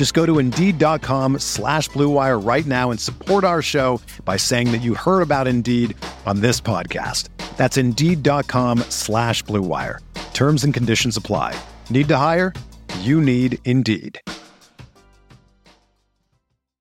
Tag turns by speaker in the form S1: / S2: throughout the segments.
S1: Just go to Indeed.com slash BlueWire right now and support our show by saying that you heard about Indeed on this podcast. That's Indeed.com slash BlueWire. Terms and conditions apply. Need to hire? You need Indeed.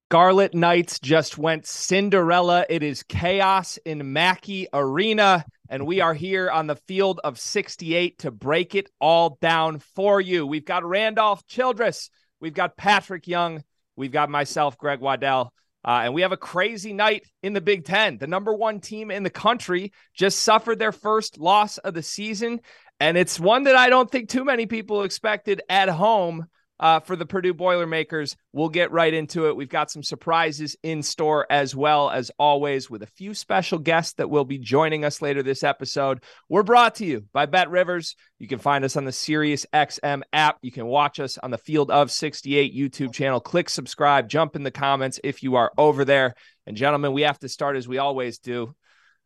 S2: Scarlet Knights just went Cinderella. It is chaos in Mackey Arena, and we are here on the field of 68 to break it all down for you. We've got Randolph Childress, we've got Patric Young, we've got myself, Greg Waddell, uh, and we have a crazy night in the Big Ten. The number one team in the country just suffered their first loss of the season, and it's one that I don't think too many people expected at home uh, for the Purdue Boilermakers. We'll get right into it. We've got some surprises in store as well as always, with a few special guests that will be joining us later this episode. We're brought to you by Bet Rivers. You can find us on the Sirius XM app. You can watch us on the Field of 68 YouTube channel. Click subscribe, jump in the comments if you are over there. And gentlemen, we have to start as we always do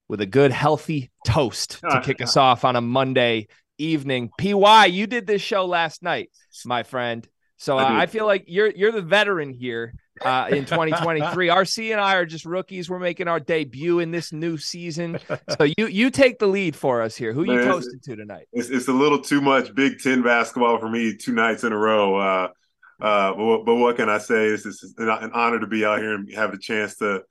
S2: with a good, healthy toast to kick us off on a Monday evening. PY, you did this show last night, my friend. So uh, I feel like you're you're the veteran here uh, in 2023. RC and I are just rookies. We're making our debut in this new season. So you you take the lead for us here. Who Man, you toasted to tonight?
S3: It's, it's, a little too much Big Ten basketball for me two nights in a row. Uh, uh, but, but, what can I say? It's, it's an honor to be out here and have a chance to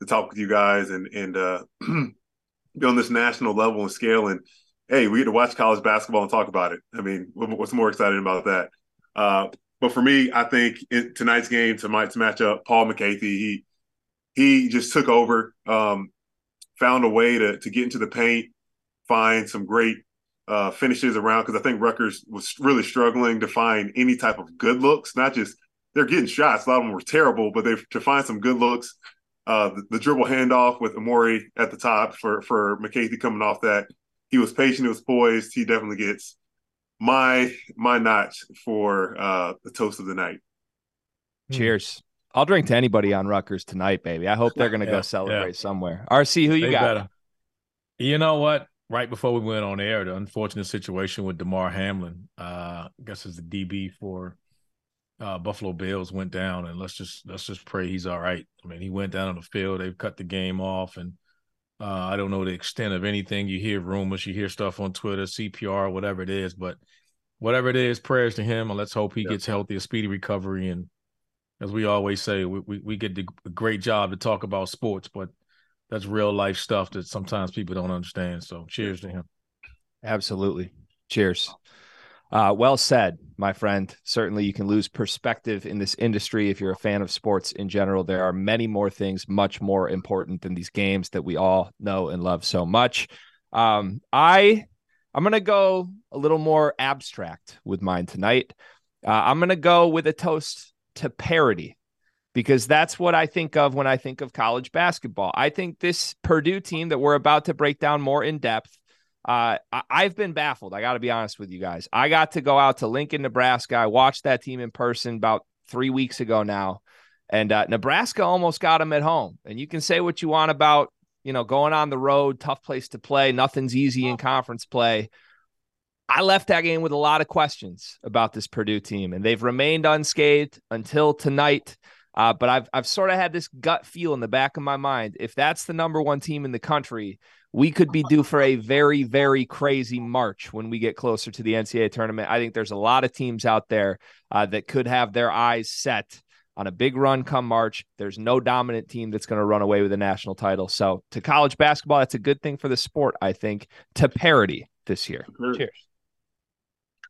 S3: to talk with you guys and and uh, be on this national level and scale. And hey, we get to watch college basketball and talk about it. I mean, what's more exciting about that? Uh, but for me, I think in tonight's game, tonight's matchup, Paul Mulcahy, he he just took over, um, found a way to to get into the paint, find some great uh, finishes around because I think Rutgers was really struggling to find any type of good looks. Not just they're getting shots; a lot of them were terrible, but they to find some good looks. Uh, the, the, dribble handoff with Amori at the top for for Mulcahy coming off that. He was patient, he was poised. He definitely gets my my notch for uh the toast of the night.
S2: Cheers. I'll drink to anybody on Rutgers tonight, baby. I hope they're gonna yeah, go celebrate yeah. somewhere. RC, who you they got? Better.
S4: You know what? Right before we went on air, the unfortunate situation with Damar Hamlin, uh, I guess is the DB for uh, Buffalo Bills went down, and let's just let's just pray he's all right. I mean, he went down on the field. They've cut the game off, and uh, I don't know the extent of anything. You hear rumors, you hear stuff on Twitter, CPR, whatever it is, but whatever it is, prayers to him, and let's hope he gets healthy, a speedy recovery. And as we always say, we, we, we get a great job to talk about sports, but that's real life stuff that sometimes people don't understand. So cheers to him.
S2: Absolutely. Cheers. Uh, well said, my friend. Certainly, you can lose perspective in this industry if you're a fan of sports in general. There are many more things much more important than these games that we all know and love so much. Um, I I'm gonna go a little more abstract with mine tonight. Uh, I'm gonna go with a toast to parity because that's what I think of when I think of college basketball. I think this Purdue team that we're about to break down more in depth uh, I- have been baffled. I got to be honest with you guys. I got to go out to Lincoln, Nebraska. I watched that team in person about three weeks ago now, and uh, Nebraska almost got them at home. And you can say what you want about you know going on the road, tough place to play. Nothing's easy in conference play. I left that game with a lot of questions about this Purdue team, and they've remained unscathed until tonight. Uh, but I've I've sort of had this gut feel in the back of my mind. If that's the number one team in the country, we could be due for a very, very crazy March when we get closer to the NCAA tournament. I think there's a lot of teams out there uh, that could have their eyes set on a big run come March. There's no dominant team that's going to run away with a national title. So to college basketball, that's a good thing for the sport, I think, to parity this year. Cheers.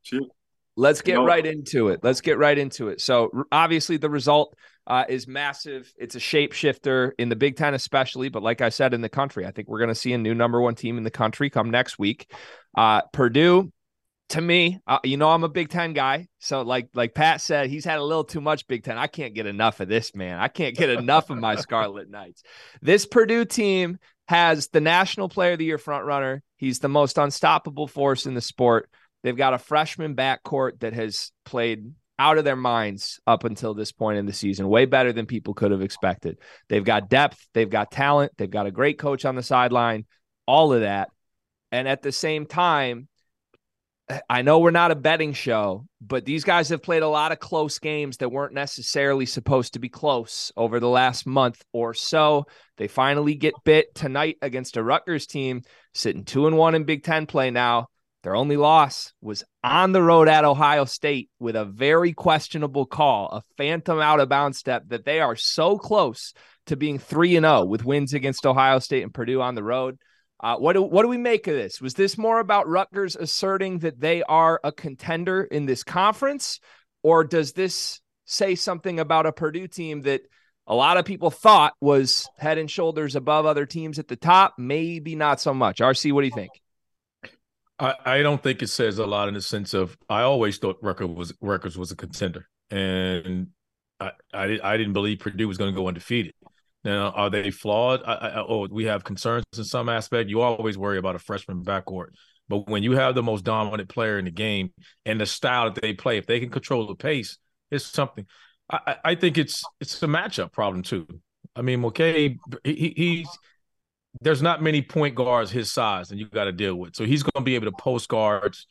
S3: Cheers.
S2: Let's get right into it. Let's get right into it. So obviously the result uh, is massive. It's a shapeshifter in the Big Ten, especially. But like I said, in the country, I think we're going to see a new number one team in the country come next week. Uh, Purdue to me, uh, you know, I'm a Big Ten guy. So, like, like Pat said, he's had a little too much Big Ten. I can't get enough of this, man. I can't get enough of my Scarlet Knights. This Purdue team has the National Player of the Year front runner. He's the most unstoppable force in the sport. They've got a freshman backcourt that has played out of their minds up until this point in the season, way better than people could have expected. They've got depth, they've got talent, they've got a great coach on the sideline, all of that. And at the same time, I know we're not a betting show, but these guys have played a lot of close games that weren't necessarily supposed to be close over the last month or so. They finally get bit tonight against a Rutgers team sitting two and one in Big Ten play now. Their only loss was on the road at Ohio State with a very questionable call, a phantom out of bounds step that they are so close to being 3 and 0 with wins against Ohio State and Purdue on the road. Uh, what do what do we make of this? Was this more about Rutgers asserting that they are a contender in this conference, or does this say something about a Purdue team that a lot of people thought was head and shoulders above other teams at the top? Maybe not so much. RC, what do you think?
S4: I, I don't think it says a lot in the sense of I always thought Rutgers was Rutgers was a contender, and I I, I didn't believe Purdue was going to go undefeated. Now, are they flawed? I, I, oh, we have concerns in some aspect. You always worry about a freshman backcourt, but when you have the most dominant player in the game and the style that they play, if they can control the pace, it's something. I, I think it's it's a matchup problem too. I mean, McCabe, he, he's there's not many point guards his size, and you got to deal with. So he's going to be able to post guards.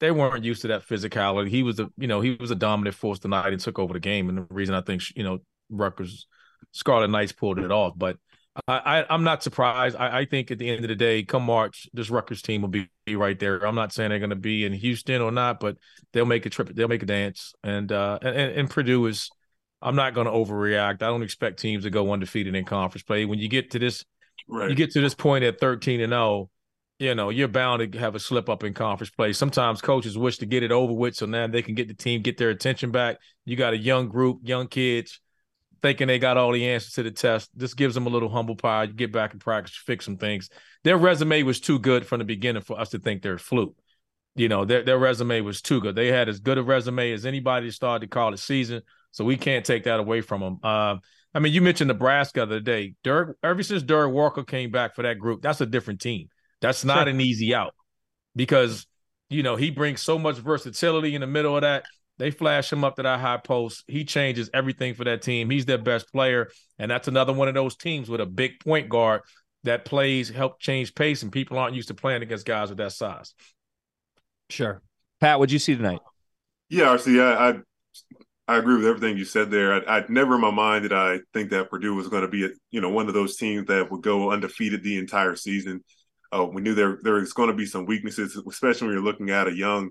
S4: They weren't used to that physicality. He was a you know he was a dominant force tonight and took over the game. And the reason I think you know Rutgers Scarlet Knights pulled it off. But I, I am not surprised. I, I, think at the end of the day, come March, this Rutgers team will be, be right there. I'm not saying they're going to be in Houston or not, but they'll make a trip. They'll make a dance. And uh and, and Purdue is. I'm not going to overreact. I don't expect teams to go undefeated in conference play. When you get to this, right. you get to this point at 13 and 0. You know, you're bound to have a slip up in conference play. Sometimes coaches wish to get it over with so now they can get the team, get their attention back. You got a young group, young kids thinking they got all the answers to the test. This gives them a little humble pie. You get back in practice, fix some things. Their resume was too good from the beginning for us to think they're fluke. You know, their their resume was too good. They had as good a resume as anybody started the college season, so we can't take that away from them. Uh, I mean, you mentioned Nebraska the other day. Dirk, ever since Derrick Walker came back for that group, that's a different team. That's not an easy out because you know he brings so much versatility in the middle of that. They flash him up to that high post. He changes everything for that team. He's their best player. And that's another one of those teams with a big point guard that plays, help change pace, and people aren't used to playing against guys with that size.
S2: Sure. Pat, what'd you see tonight?
S3: Yeah, RC, I, I I agree with everything you said there. I, I never in my mind did I think that Purdue was going to be, a, you know, one of those teams that would go undefeated the entire season. Uh, we knew there there was going to be some weaknesses, especially when you're looking at a young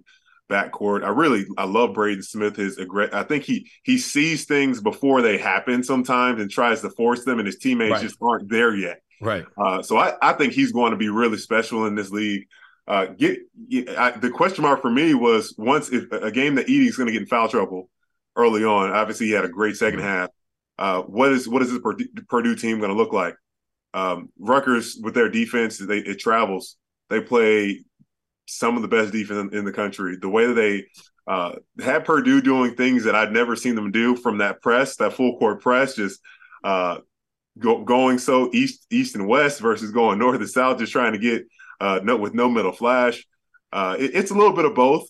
S3: backcourt. I really I love Braden Smith. His I think he he sees things before they happen sometimes and tries to force them, and his teammates right. just aren't there yet.
S4: Right.
S3: Uh, so I I think he's going to be really special in this league. Uh, get I, the question mark for me was once if a game that Edey's going to get in foul trouble early on. Obviously, he had a great 2nd mm-hmm. half. Uh, what is what is this Purdue, Purdue team going to look like? Um, Rutgers with their defense, they, it travels. They play some of the best defense in, in the country. The way that they uh, had Purdue doing things that I'd never seen them do from that press, that full court press, just uh, go, going so east, east and west versus going north and south, just trying to get uh, no, with no middle flash. Uh, it, it's a little bit of both.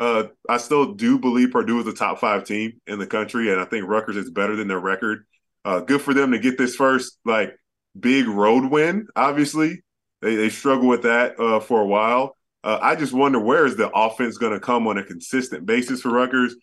S3: Uh, I still do believe Purdue is a top five team in the country, and I think Rutgers is better than their record. Uh, good for them to get this first like big road win. Obviously, they they struggle with that uh, for a while. Uh, I just wonder where is the offense going to come on a consistent basis for Rutgers.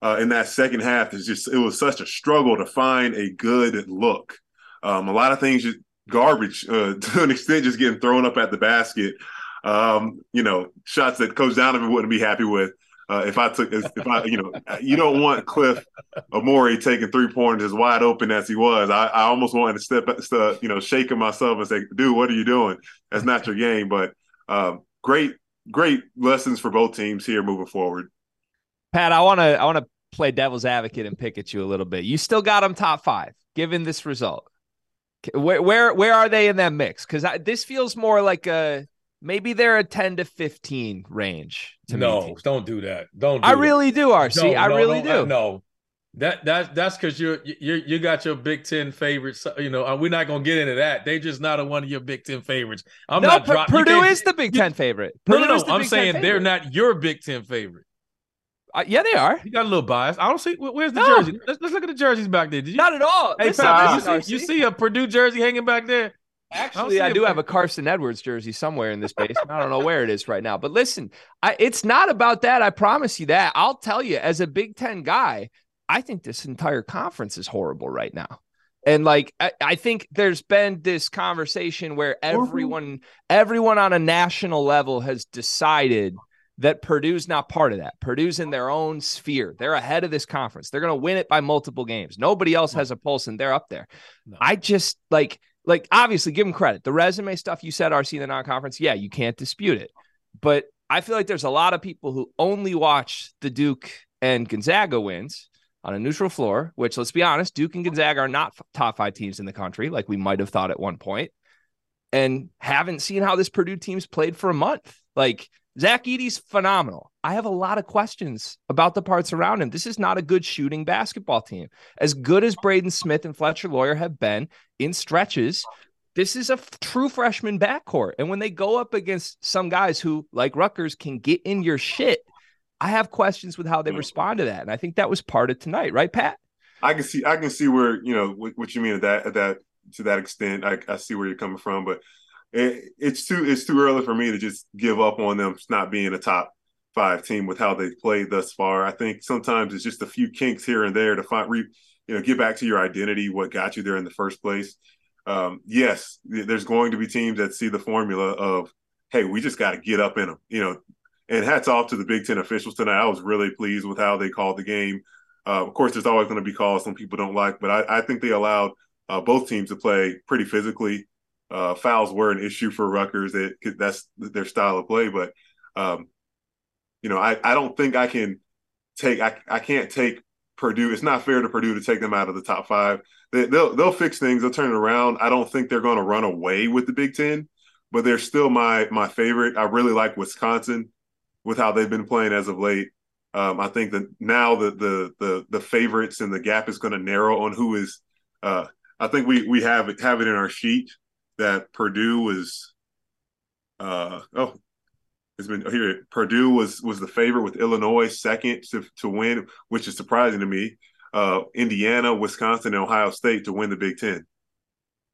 S3: Uh, in that second half, is just it was such a struggle to find a good look. Um, a lot of things just garbage uh, to an extent, just getting thrown up at the basket. Um, you know, shots that Coach Donovan wouldn't be happy with. Uh, if I took, if I, you know, you don't want Cliff Omoruyi taking three pointers as wide open as he was. I, I almost wanted to step, step, you know, shaking myself and say, "Dude, what are you doing? That's not your game." But um, great, great lessons for both teams here moving forward.
S2: Pat, I want to, I want to play devil's advocate and pick at you a little bit. You still got them top five, given this result. Where, where, where are they in that mix? Because this feels more like a Maybe they're a 10 to 15 range. To
S4: no,
S2: me.
S4: don't do that. Don't do
S2: I
S4: that.
S2: really do, RC. No, I
S4: no,
S2: really
S4: no,
S2: do.
S4: No. That that that's because you're you you got your Big Ten favorites. You know, uh, we're not gonna get into that. They're just not a one of your Big Ten favorites. I'm
S2: no,
S4: not.
S2: Dro- Purdue is the Big Ten favorite.
S4: Purdue
S2: no,
S4: no, no. I'm
S2: Big
S4: saying they're not your Big Ten favorite.
S2: Uh, yeah, they are.
S4: You got a little bias. I don't see. Where's the no. jersey? Let's, let's look at the jerseys back there. Did you?
S2: Not at all.
S4: Hey, Pat, you, see, you see a Purdue jersey hanging back there?
S2: Actually, I, do have a Carson Edwards jersey somewhere in this basement. I don't know where it is right now. But listen, I, it's not about that. I promise you that. I'll tell you, as a Big Ten guy, I think this entire conference is horrible right now. And like I, I think there's been this conversation where everyone, everyone on a national level has decided that Purdue's not part of that. Purdue's in their own sphere. They're ahead of this conference. They're going to win it by multiple games. Nobody else has a pulse and they're up there. No. I just like like obviously give them credit. The resume stuff you said, RC, in the non-conference, yeah, you can't dispute it. But I feel like there's a lot of people who only watch the Duke and Gonzaga wins on a neutral floor, which let's be honest, Duke and Gonzaga are not top five teams in the country, like we might have thought at one point, and haven't seen how this Purdue team's played for a month. Like Zach Edey's phenomenal. I have a lot of questions about the parts around him. This is not a good shooting basketball team. As good as Braden Smith and Fletcher Loyer have been in stretches, this is a f- true freshman backcourt. And when they go up against some guys who, like Rutgers, can get in your shit, I have questions with how they mm. respond to that. And I think that was part of tonight, right, Pat?
S3: I can see, I can see where you know what, what you mean at that, at that to that extent. I, I see where you're coming from, but it, it's too it's too early for me to just give up on them not being a top five team with how they've played thus far. I think sometimes it's just a few kinks here and there to find re, you know get back to your identity, what got you there in the first place. Um, yes, there's going to be teams that see the formula of hey, we just got to get up in them, you know. And hats off to the Big Ten officials tonight. I was really pleased with how they called the game. Uh, of course, there's always going to be calls some people don't like, but I, I think they allowed uh, both teams to play pretty physically uh, fouls were an issue for Rutgers. That that's their style of play. But um, you know, I, I don't think I can take I, I can't take Purdue. It's not fair to Purdue to take them out of the top five. They, will they'll fix things. They'll turn it around. I don't think they're going to run away with the Big Ten, but they're still my my favorite. I really like Wisconsin with how they've been playing as of late. Um, I think that now the the the the favorites and the gap is going to narrow on who is. Uh, I think we we have it have it in our sheet that Purdue was uh oh it's been here Purdue was was the favorite with Illinois second to, to win, which is surprising to me. Uh Indiana, Wisconsin, and Ohio State to win the Big Ten.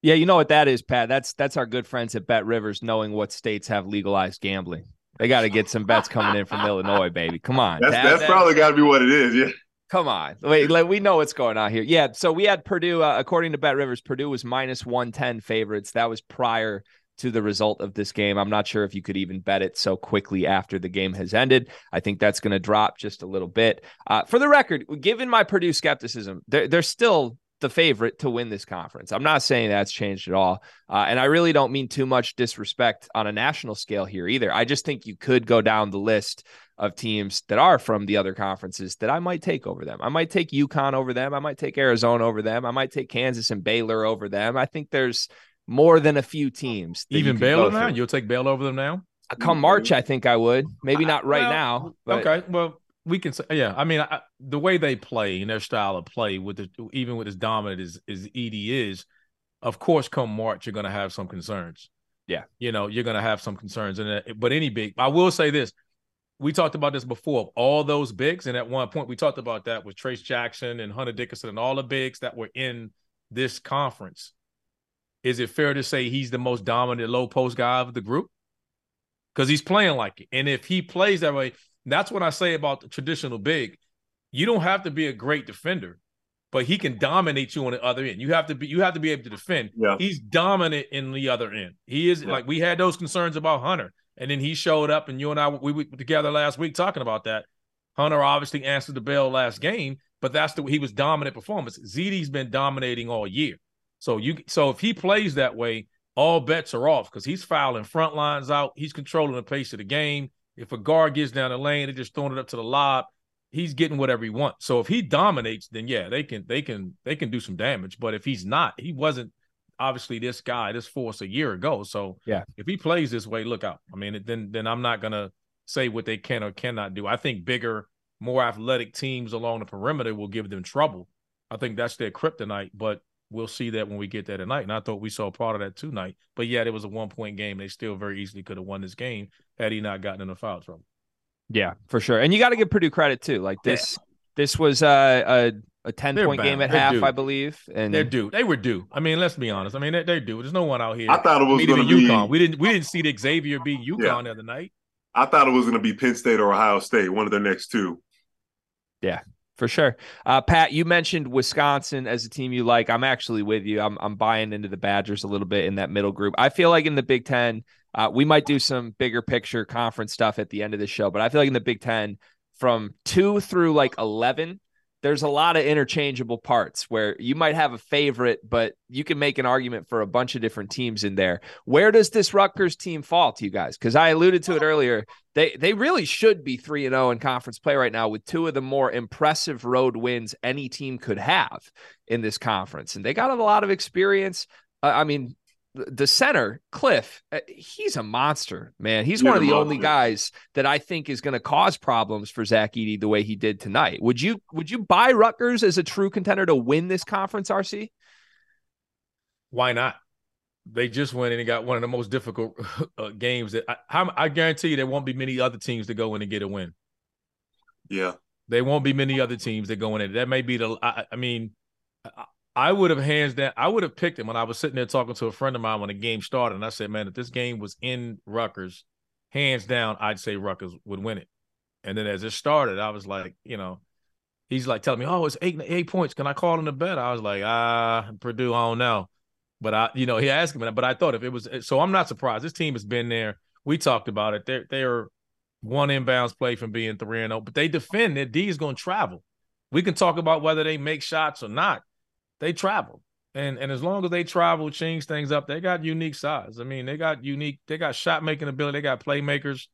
S2: Yeah, you know what that is, Pat. That's that's our good friends at Bet Rivers knowing what states have legalized gambling. They got to get some bets coming in from Illinois, baby. Come on.
S3: That's, that's probably got to be what it is. Yeah.
S2: Come on. Wait, Like, we know what's going on here. Yeah. So we had Purdue, uh, according to Bet Rivers, Purdue was minus 110 favorites. That was prior to the result of this game. I'm not sure if you could even bet it so quickly after the game has ended. I think that's going to drop just a little bit. Uh, for the record, given my Purdue skepticism, they're, they're still the favorite to win this conference. I'm not saying that's changed at all. Uh, and I really don't mean too much disrespect on a national scale here either. I just think you could go down the list of teams that are from the other conferences that I might take over them. I might take UConn over them. I might take Arizona over them. I might take Kansas and Baylor over them. I think there's more than a few teams.
S4: Even Baylor now? You'll take Baylor over them now?
S2: Uh, come March, I think I would. Maybe not right well, now.
S4: But... Okay. Well, we can say, yeah. I mean, I, the way they play and their style of play, with the even with as dominant as, as Edey is, of course, come March, you're going to have some concerns.
S2: Yeah.
S4: You know, you're going to have some concerns. And but any big, I will say this we talked about this before. All those bigs, and at one point we talked about that with Trayce Jackson and Hunter Dickinson and all the bigs that were in this conference. Is it fair to say he's the most dominant low post guy of the group? Because he's playing like it. And if he plays that way, that's what I say about the traditional big. You don't have to be a great defender, but he can dominate you on the other end. You have to be you have to be able to defend.
S3: Yeah.
S4: He's dominant in the other end. He is yeah. like we had those concerns about Hunter. And then he showed up, and you and I we were together last week talking about that. Hunter obviously answered the bell last game, but that's the he was dominant performance. ZD's been dominating all year. So you so if he plays that way, all bets are off because he's fouling front lines out. He's controlling the pace of the game. If a guard gets down the lane, they're just throwing it up to the lob. He's getting whatever he wants. So if he dominates, then yeah, they can they can they can do some damage. But if he's not, he wasn't obviously this guy, this force a year ago. So
S2: yeah,
S4: if he plays this way, look out. I mean, then then I'm not gonna say what they can or cannot do. I think bigger, more athletic teams along the perimeter will give them trouble. I think that's their kryptonite, but we'll see that when we get there tonight. And I thought we saw part of that tonight. But yet it was a one point game. They still very easily could have won this game had he not gotten in a foul trouble.
S2: Yeah, for sure. And you got to give Purdue credit too. Like this, yeah. this was a, a, a 10 They're point bound. game at They're half, due. I believe. And
S4: they're due. They were due. I mean, let's be honest. I mean, they're, they're due. There's no one out here.
S3: I thought it was going to
S4: be UConn. We didn't. We didn't see the Xavier beat UConn yeah. the other night.
S3: I thought it was going to be Penn State or Ohio State, one of their next two.
S2: Yeah, for sure. Uh, Pat, you mentioned Wisconsin as a team you like. I'm actually with you. I'm I'm buying into the Badgers a little bit in that middle group. I feel like in the Big Ten, uh, we might do some bigger picture conference stuff at the end of the show, but I feel like in the Big Ten, from two through like eleven, there's a lot of interchangeable parts where you might have a favorite, but you can make an argument for a bunch of different teams in there. Where does this Rutgers team fall to you guys? Because I alluded to it earlier. They they really should be 3 and 0 in conference play right now with two of the more impressive road wins any team could have in this conference. And they got a lot of experience. I mean, the center Cliff, uh, he's a monster, man. He's one of the only guys that I think is going to cause problems for Zach Edey the way he did tonight. Would you would you buy Rutgers as a true contender to win this conference? RC?
S4: Why not? They just went in and got one of the most difficult uh, games that I, I guarantee you there won't be many other teams to go in and get a win.
S3: Yeah,
S4: there won't be many other teams that go in it. That may be the. I, I mean, I would have hands down. I would have picked him when I was sitting there talking to a friend of mine when the game started, and I said, "Man, if this game was in Rutgers, hands down, I'd say Rutgers would win it." And then as it started, I was like, you know, he's like telling me, "Oh, it's eight eight points. Can I call in the bet?" I was like, "Ah, Purdue, I don't know." But I, you know, he asked me, that. but I thought if it was, so I'm not surprised. This team has been there. We talked about it. They're they're one inbounds play from being three and zero, oh, but they defend. Their D is going to travel. We can talk about whether they make shots or not they travel. And and as long as they travel, change things up, they got unique size. I mean, they got unique, they got shot making ability, they got playmakers.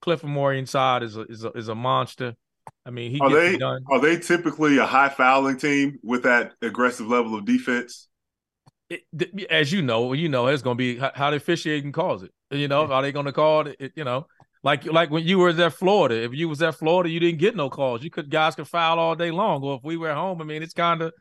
S4: Cliff Moore inside is a, is a is a monster. I mean, he
S3: are they done. are they typically a high fouling team with that aggressive level of defense?
S4: It, as you know, you know it's going to be how the officiating calls it. You know, are they going to call it, it? You know, like like when you were at Florida. If you was at Florida, you didn't get no calls. You could guys could foul all day long. Or if we were home, I mean, it's kind of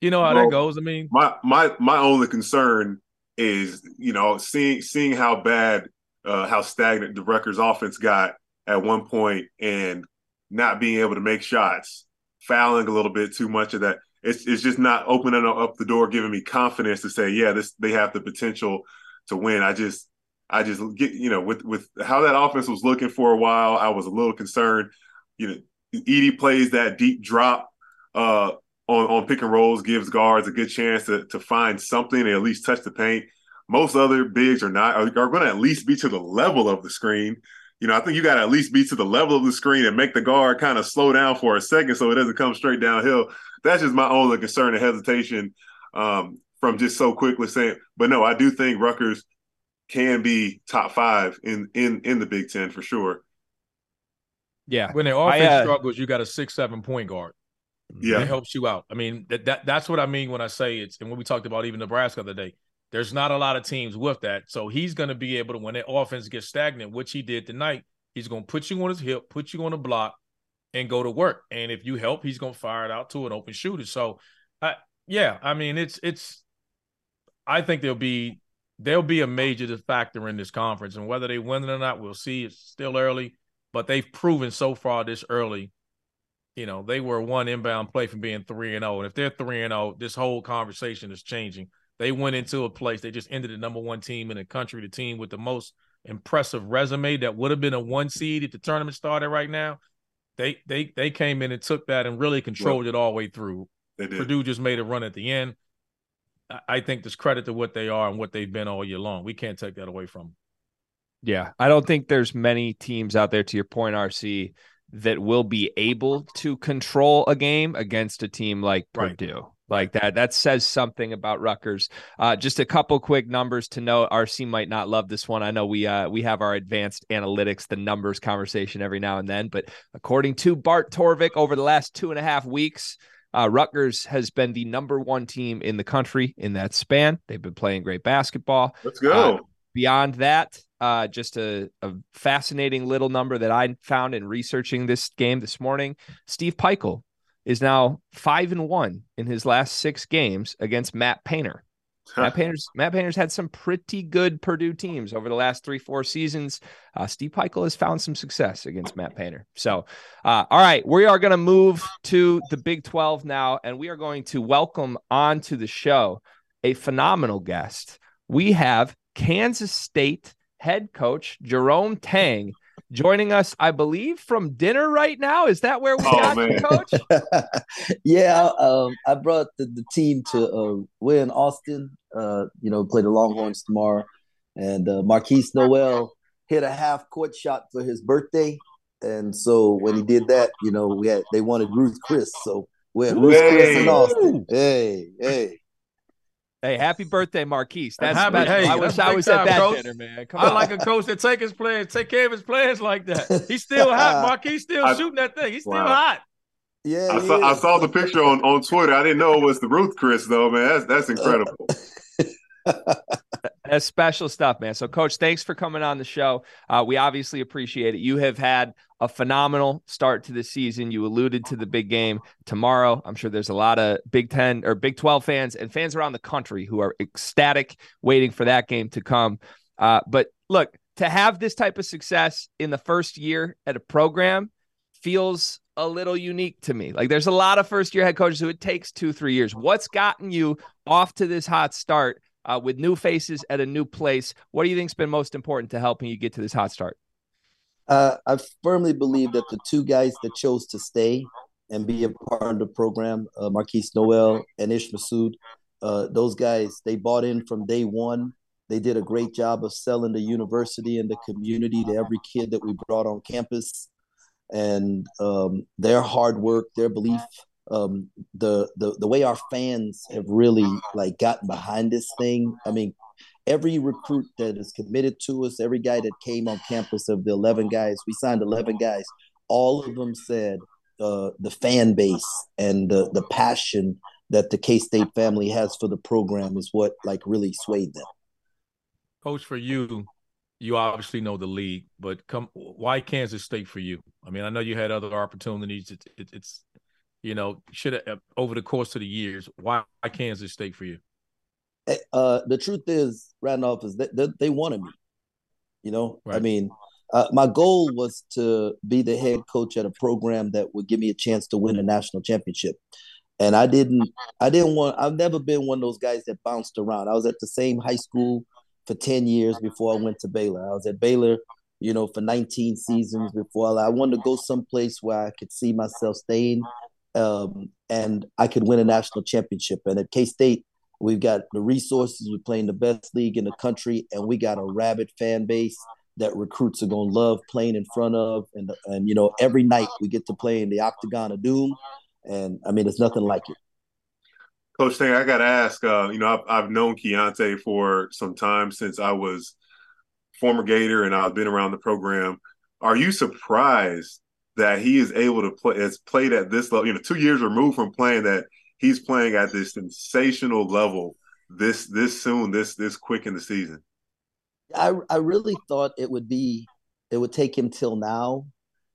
S4: you know how well, that goes. I mean,
S3: my my my only concern is you know seeing seeing how bad uh, how stagnant the Rutgers offense got at one point and not being able to make shots, fouling a little bit too much of that. It's it's just not opening up the door, giving me confidence to say, yeah, this they have the potential to win. I just I just get you know with with how that offense was looking for a while, I was a little concerned. You know, Edey plays that deep drop uh, on, on pick and rolls gives guards a good chance to, to find something and at least touch the paint. Most other bigs are not are, are going to at least be to the level of the screen. You know, I think you got to at least be to the level of the screen and make the guard kind of slow down for a second so it doesn't come straight downhill. That's just my only concern and hesitation um, from just so quickly saying. But no, I do think Rutgers can be top five in in in the Big Ten for sure.
S4: Yeah, when their offense I, uh, struggles, you got a six seven point guard.
S3: Yeah,
S4: it helps you out. I mean, that, that that's what I mean when I say it's and when we talked about even Nebraska the other day. There's not a lot of teams with that, so he's going to be able to when their offense gets stagnant, which he did tonight. He's going to put you on his hip, put you on the block, and go to work. And if you help, he's going to fire it out to an open shooter. So, uh, yeah, I mean, it's it's. I think there'll be there'll be a major factor in this conference, and whether they win it or not, we'll see. It's still early, but they've proven so far this early you know, they were one inbound play from being 3 and 0. And if they're 3 and 0, this whole conversation is changing. They went into a place, they just ended the number one team in the country, the team with the most impressive resume that would have been a one seed if the tournament started right now. They they they came in and took that and really controlled well, it all the way through. Purdue just made a run at the end. I think there's credit to what they are and what they've been all year long. We can't take that away from them.
S2: Yeah, I don't think there's many teams out there. To your point, RC, that will be able to control a game against a team like right. Purdue like that. That says something about Rutgers. Uh, just a couple quick numbers to note. RC might not love this one. I know we uh, we have our advanced analytics, the numbers conversation every now and then. But according to Bart Torvik, over the last two and a half weeks, uh, Rutgers has been the number one team in the country in that span. They've been playing great basketball.
S3: Let's go.
S2: Beyond that, uh, just a, a, fascinating little number that I found in researching this game this morning. Steve Pikiell is now five and one in his last six games against Matt Painter. Matt Painter's Matt Painter's had some pretty good Purdue teams over the last three, four seasons. Uh, Steve Pikiell has found some success against Matt Painter. So, uh, all right, we are going to move to the Big 12 now, and we are going to welcome onto the show a phenomenal guest. We have Kansas State head coach Jerome Tang joining us, I believe, from dinner right now. Is that where we oh, got man. you, Coach?
S5: yeah, um, I brought the, the team to uh, we're in Austin. Uh, you know, play the Longhorns tomorrow, and uh, Markquis Nowell hit a half court shot for his birthday, and so when he did that, you know, we had they wanted Ruth Chris, so we're Ruth hey. Chris in Austin. Hey, hey.
S2: Hey, happy birthday, Markquis. That's happy, special. Hey, I wish I was at that coach. dinner, man. Come
S4: I
S2: on.
S4: like a coach that take his players, take care of his players like that. He's still hot. Uh, Markquis still I, shooting that thing. He's still wow. hot.
S3: Yeah, I saw, I saw the picture on, on Twitter. I didn't know it was the Ruth Chris though, man. That's that's incredible.
S2: That's special stuff, man. So, Coach, thanks for coming on the show. Uh, we obviously appreciate it. You have had a phenomenal start to the season. You alluded to the big game tomorrow. I'm sure there's a lot of Big Ten or Big 12 fans and fans around the country who are ecstatic waiting for that game to come. Uh, but look, to have this type of success in the first year at a program feels a little unique to me. Like there's a lot of first year head coaches who it takes two, three years. What's gotten you off to this hot start uh, with new faces at a new place? What do you think's been most important to helping you get to this hot start?
S5: Uh, I firmly believe that the two guys that chose to stay and be a part of the program, uh, Markquis Nowell and Ish Massoud, uh, those guys, they bought in from day one. They did a great job of selling the university and the community to every kid that we brought on campus. And um, their hard work, their belief, um, the, the the way our fans have really like gotten behind this thing. I mean, every recruit that is committed to us, every guy that came on campus of the 11 guys, we signed 11 guys, all of them said uh, the fan base and the, the passion that the K-State family has for the program is what like really swayed them.
S4: Coach, for you, you obviously know the league, but come, why Kansas State for you? I mean, I know you had other opportunities. It, it, it's, you know, should have uh, over the course of the years. Why Kansas State for you?
S5: Uh, the truth is, Randolph is that they, they, wanted me. You know, right. I mean, uh, my goal was to be the head coach at a program that would give me a chance to win a national championship. And I didn't. I didn't want. I've never been one of those guys that bounced around. I was at the same high school for ten years before I went to Baylor. I was at Baylor, you know, for 19 seasons before I, I wanted to go someplace where I could see myself staying, um, and I could win a national championship. And at K State, We've got the resources. We're playing the best league in the country, and we got a rabid fan base that recruits are gonna love playing in front of. And and you know, every night we get to play in the Octagon of Doom, and I mean, it's nothing like it.
S3: Coach Tang, I got to ask. Uh, you know, I've, I've known Keyontae for some time since I was former Gator, and I've been around the program. Are you surprised that he is able to play? Has played at this level? You know, two years removed from playing that he's playing at this sensational level this this soon, this this quick in the season.
S5: I I really thought it would be it would take him till now,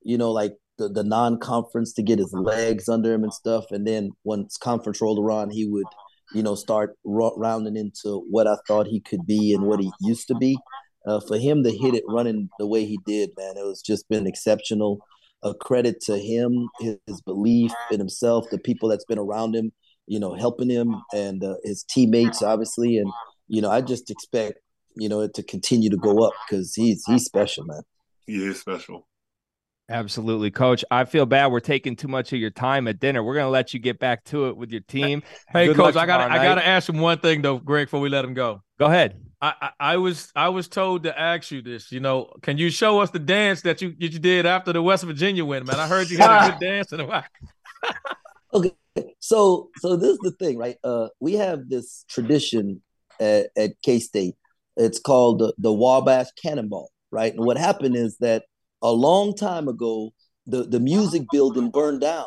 S5: you know, like the, the non-conference to get his legs under him and stuff, and then once conference rolled around, he would, you know, start rounding into what I thought he could be and what he used to be. Uh, for him to hit it running the way he did, man, it was just been exceptional a credit to him, his, his, belief in himself, the people that's been around him, you know, helping him, and uh, his teammates, obviously. And you know, I just expect you know it to continue to go up because he's he's special, man.
S3: He is special.
S2: Absolutely, coach. I feel bad we're taking too much of your time at dinner. We're gonna let you get back to it with your team.
S4: Hey, Good coach, I got I got to ask him one thing though, Greg, before we let him go.
S2: Go ahead.
S4: I, I, was I was told to ask you this. You know, can you show us the dance that you that you did after the West Virginia win, man? I heard you had a good dance in a while.
S5: okay, so so this is the thing, right? Uh, we have this tradition at, at K State. It's called the, the Wabash Cannonball, right? And what happened is that a long time ago, the the music building burned down,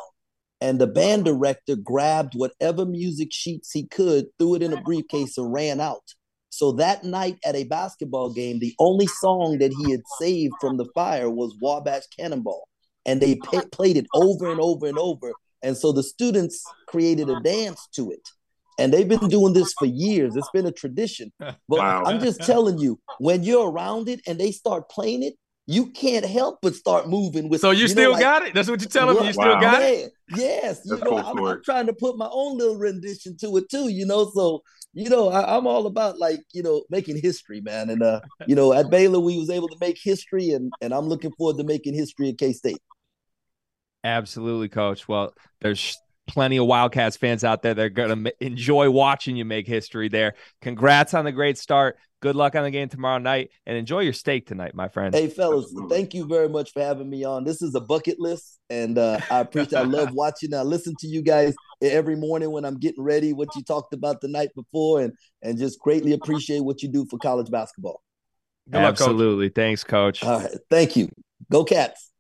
S5: and the band director grabbed whatever music sheets he could, threw it in a briefcase, and ran out. So that night at a basketball game, the only song that he had saved from the fire was Wabash Cannonball. And they pay, played it over and over and over. And so the students created a dance to it. And they've been doing this for years. It's been a tradition. But wow. I'm just telling you, when you're around it and they start playing it, you can't help but start moving with.
S4: So you, you still know, like, got it? That's what you're telling me. You still wow. got it?
S5: Yes. You know, I'm, I'm, trying to put my own little rendition to it too. You know, so you know, I, am all about like you know making history, man. And uh, you know, at Baylor we was able to make history, and and I'm looking forward to making history at K State.
S2: Absolutely, Coach. Well, there's plenty of Wildcats fans out there that are going to enjoy watching you make history there. Congrats on the great start. Good luck on the game tomorrow night and enjoy your steak tonight, my friend.
S5: Hey, fellas, thank you very much for having me on. This is a bucket list, and uh, I appreciate I love watching. I listen to you guys every morning when I'm getting ready, what you talked about the night before, and, and just greatly appreciate what you do for college basketball.
S2: Good Absolutely. Luck, coach. Thanks, coach.
S5: All right. Thank you. Go Cats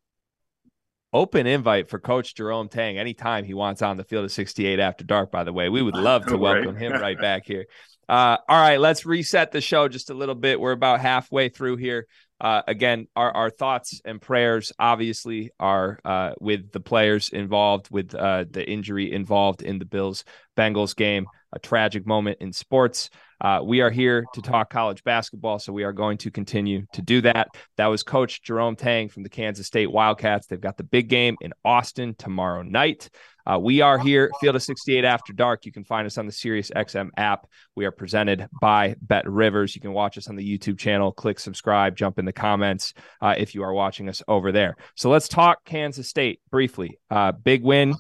S2: open invite for Coach Jerome Tang anytime he wants on the field of 68 after dark. By the way, we would love to welcome him right back here. Uh, all right, let's reset the show just a little bit. We're about halfway through here. Uh, again, our, our thoughts and prayers obviously are uh, with the players involved, with uh, the injury involved in the Bills Bengals game, a tragic moment in sports. Uh, we are here to talk college basketball, so we are going to continue to do that. That was Coach Jerome Tang from the Kansas State Wildcats. They've got the big game in Austin tomorrow night. Uh, we are here, Field of 68 After Dark. You can find us on the Sirius XM app. We are presented by Bet Rivers. You can watch us on the YouTube channel. Click subscribe, jump in the comments uh, if you are watching us over there. So let's talk Kansas State briefly. Uh, big win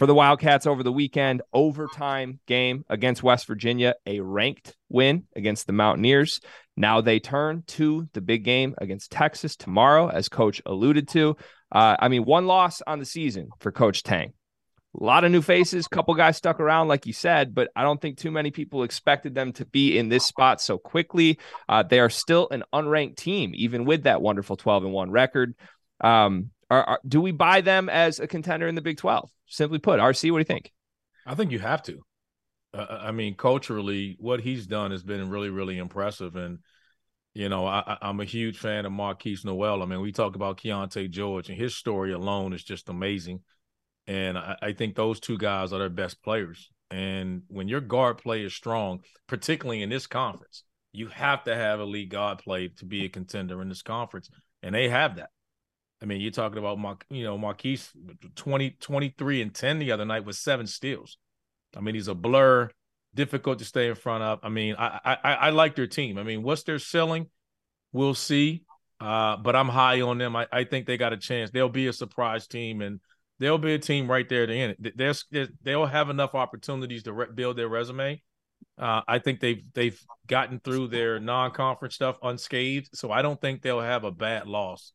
S2: for the Wildcats over the weekend. Overtime game against West Virginia, a ranked win against the Mountaineers. Now they turn to the big game against Texas tomorrow, as Coach alluded to. Uh, I mean, one loss on the season for Coach Tang. A lot of new faces, a couple guys stuck around, like you said, but I don't think too many people expected them to be in this spot so quickly. Uh, they are still an unranked team, even with that wonderful 12 and 1 record. Um, are, are, do we buy them as a contender in the Big 12? Simply put, RC, what do you think?
S4: I think you have to. Uh, I mean, culturally, what he's done has been really, really impressive. And, you know, I, am a huge fan of Markquis Nowell. I mean, we talk about Keyonte George, and his story alone is just amazing. And I, I think those two guys are their best players. And when your guard play is strong, particularly in this conference, you have to have elite guard play to be a contender in this conference. And they have that. I mean, you're talking about Mark, you know, Markquis 20, 23 and 10 the other night with seven steals. I mean, he's a blur, difficult to stay in front of. I mean, I I, I like their team. I mean, what's their ceiling? We'll see. Uh, but I'm high on them. I, I think they got a chance. They'll be a surprise team, and they'll be a team right there at the end. They'll, they'll have enough opportunities to re- build their resume. Uh, I think they've they've gotten through their non-conference stuff unscathed, so I don't think they'll have a bad loss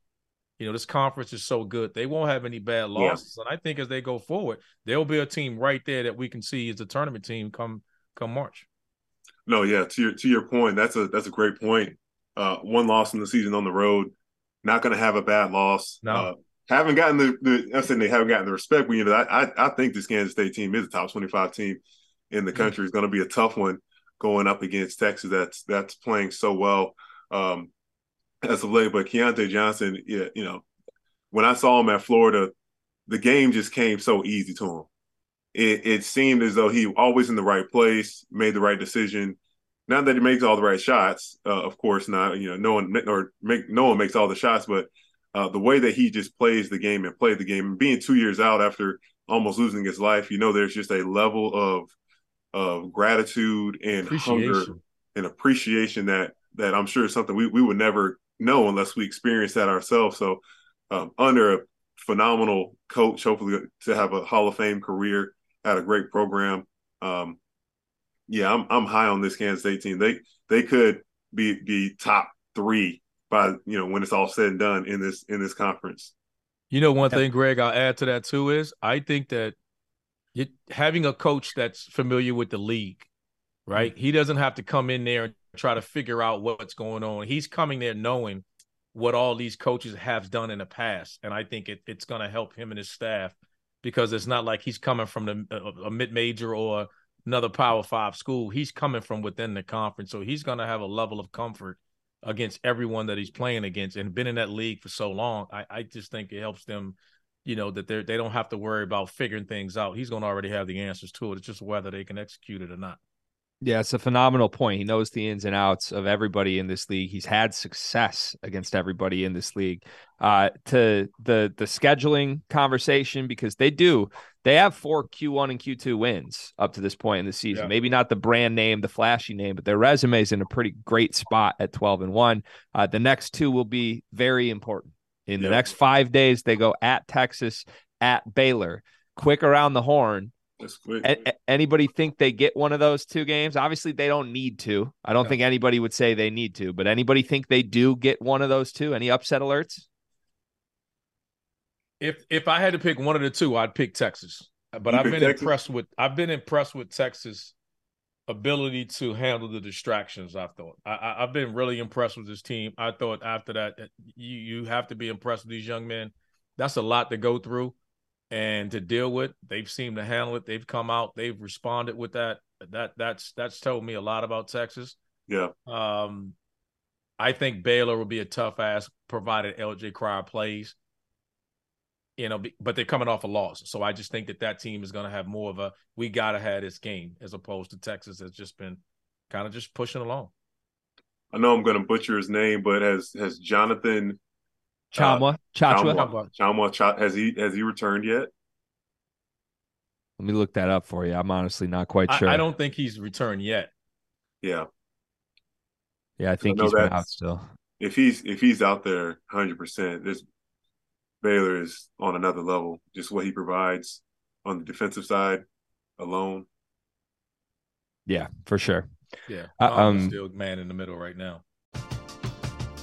S4: you know, this conference is so good. They won't have any bad losses. Yeah. And I think as they go forward, there'll be a team right there that we can see as a tournament team come come March.
S3: No, yeah, to your to your point, that's a that's a great point. Uh, one loss in the season on the road, not going to have a bad loss.
S4: No. Uh,
S3: haven't gotten the, the I'm saying they haven't gotten the respect. But you know, I, I, I think this Kansas State team is a top 25 team in the mm-hmm. country. Mm-hmm. It's going to be a tough one going up against Texas. That's that's playing so well. Um, as of late. But Keyontae Johnson, yeah, you know, when I saw him at Florida, the game just came so easy to him. It, it seemed as though he always in the right place, made the right decision. Not that he makes all the right shots, uh, of course not. You know, no one or make no one makes all the shots, but uh, the way that he just plays the game and played the game, and being two years out after almost losing his life, you know, there's just a level of of gratitude and hunger and appreciation that that I'm sure is something we, we would never know unless we experience that ourselves. So, um, under a phenomenal coach, hopefully to have a Hall of Fame career, at a great program. Um, yeah, I'm I'm high on this Kansas State team. They they could be be top three by you know when it's all said and done in this in this conference.
S4: You know, one thing, Greg, I'll add to that too is I think that it, having a coach that's familiar with the league, right? Mm-hmm. He doesn't have to come in there and try to figure out what's going on. He's coming there knowing what all these coaches have done in the past, and I think it, it's going to help him and his staff because it's not like he's coming from the, a, a mid major or another Power Five school. He's coming from within the conference, so he's going to have a level of comfort against everyone that he's playing against and been in that league for so long. I, I just think it helps them, you know, that they they don't have to worry about figuring things out. He's going to already have the answers to it. It's just whether they can execute it or not.
S2: Yeah, it's a phenomenal point. He knows the ins and outs of everybody in this league. He's had success against everybody in this league. Uh, to the the scheduling conversation because they do they have four Q1 and Q2 wins up to this point in the season. Yeah. Maybe not the brand name, the flashy name, but their resume is in a pretty great spot at 12 and 1. Uh, the next two will be very important. In yeah. the next five days, they go at Texas, at Baylor, quick around the horn. A- anybody think they get one of those two games? Obviously, they don't need to. I don't yeah. think anybody would say they need to, but anybody think they do get one of those two? Any upset alerts?
S4: If if I had to pick one of the two, I'd pick Texas. Uh, but you I've been Texas? impressed with I've been impressed with Texas' ability to handle the distractions. I thought I, have been really impressed with this team. I thought after that, you you have to be impressed with these young men. That's a lot to go through and to deal with. They've seemed to handle it. They've come out. They've responded with that. That that's that's told me a lot about Texas.
S3: Yeah.
S4: Um, I think Baylor will be a tough ass provided LJ Cryer plays you know, but they're coming off a loss. So I just think that that team is going to have more of a we got to have this game as opposed to Texas has just been kind of just pushing along.
S3: I know I'm going to butcher his name, but has has Jonathan
S2: Tchamwa uh,
S3: Tchatchoua Tchamwa, Tchamwa has he has he returned yet?
S2: Let me look that up for you. I'm honestly not quite sure.
S4: I, I don't think he's returned yet.
S3: Yeah.
S2: Yeah, I think I he's been out still.
S3: If he's if he's out there 100, percent there's Baylor is on another level. Just what he provides on the defensive side alone.
S2: Yeah, for sure.
S4: Yeah, uh, um, still man in the middle right now.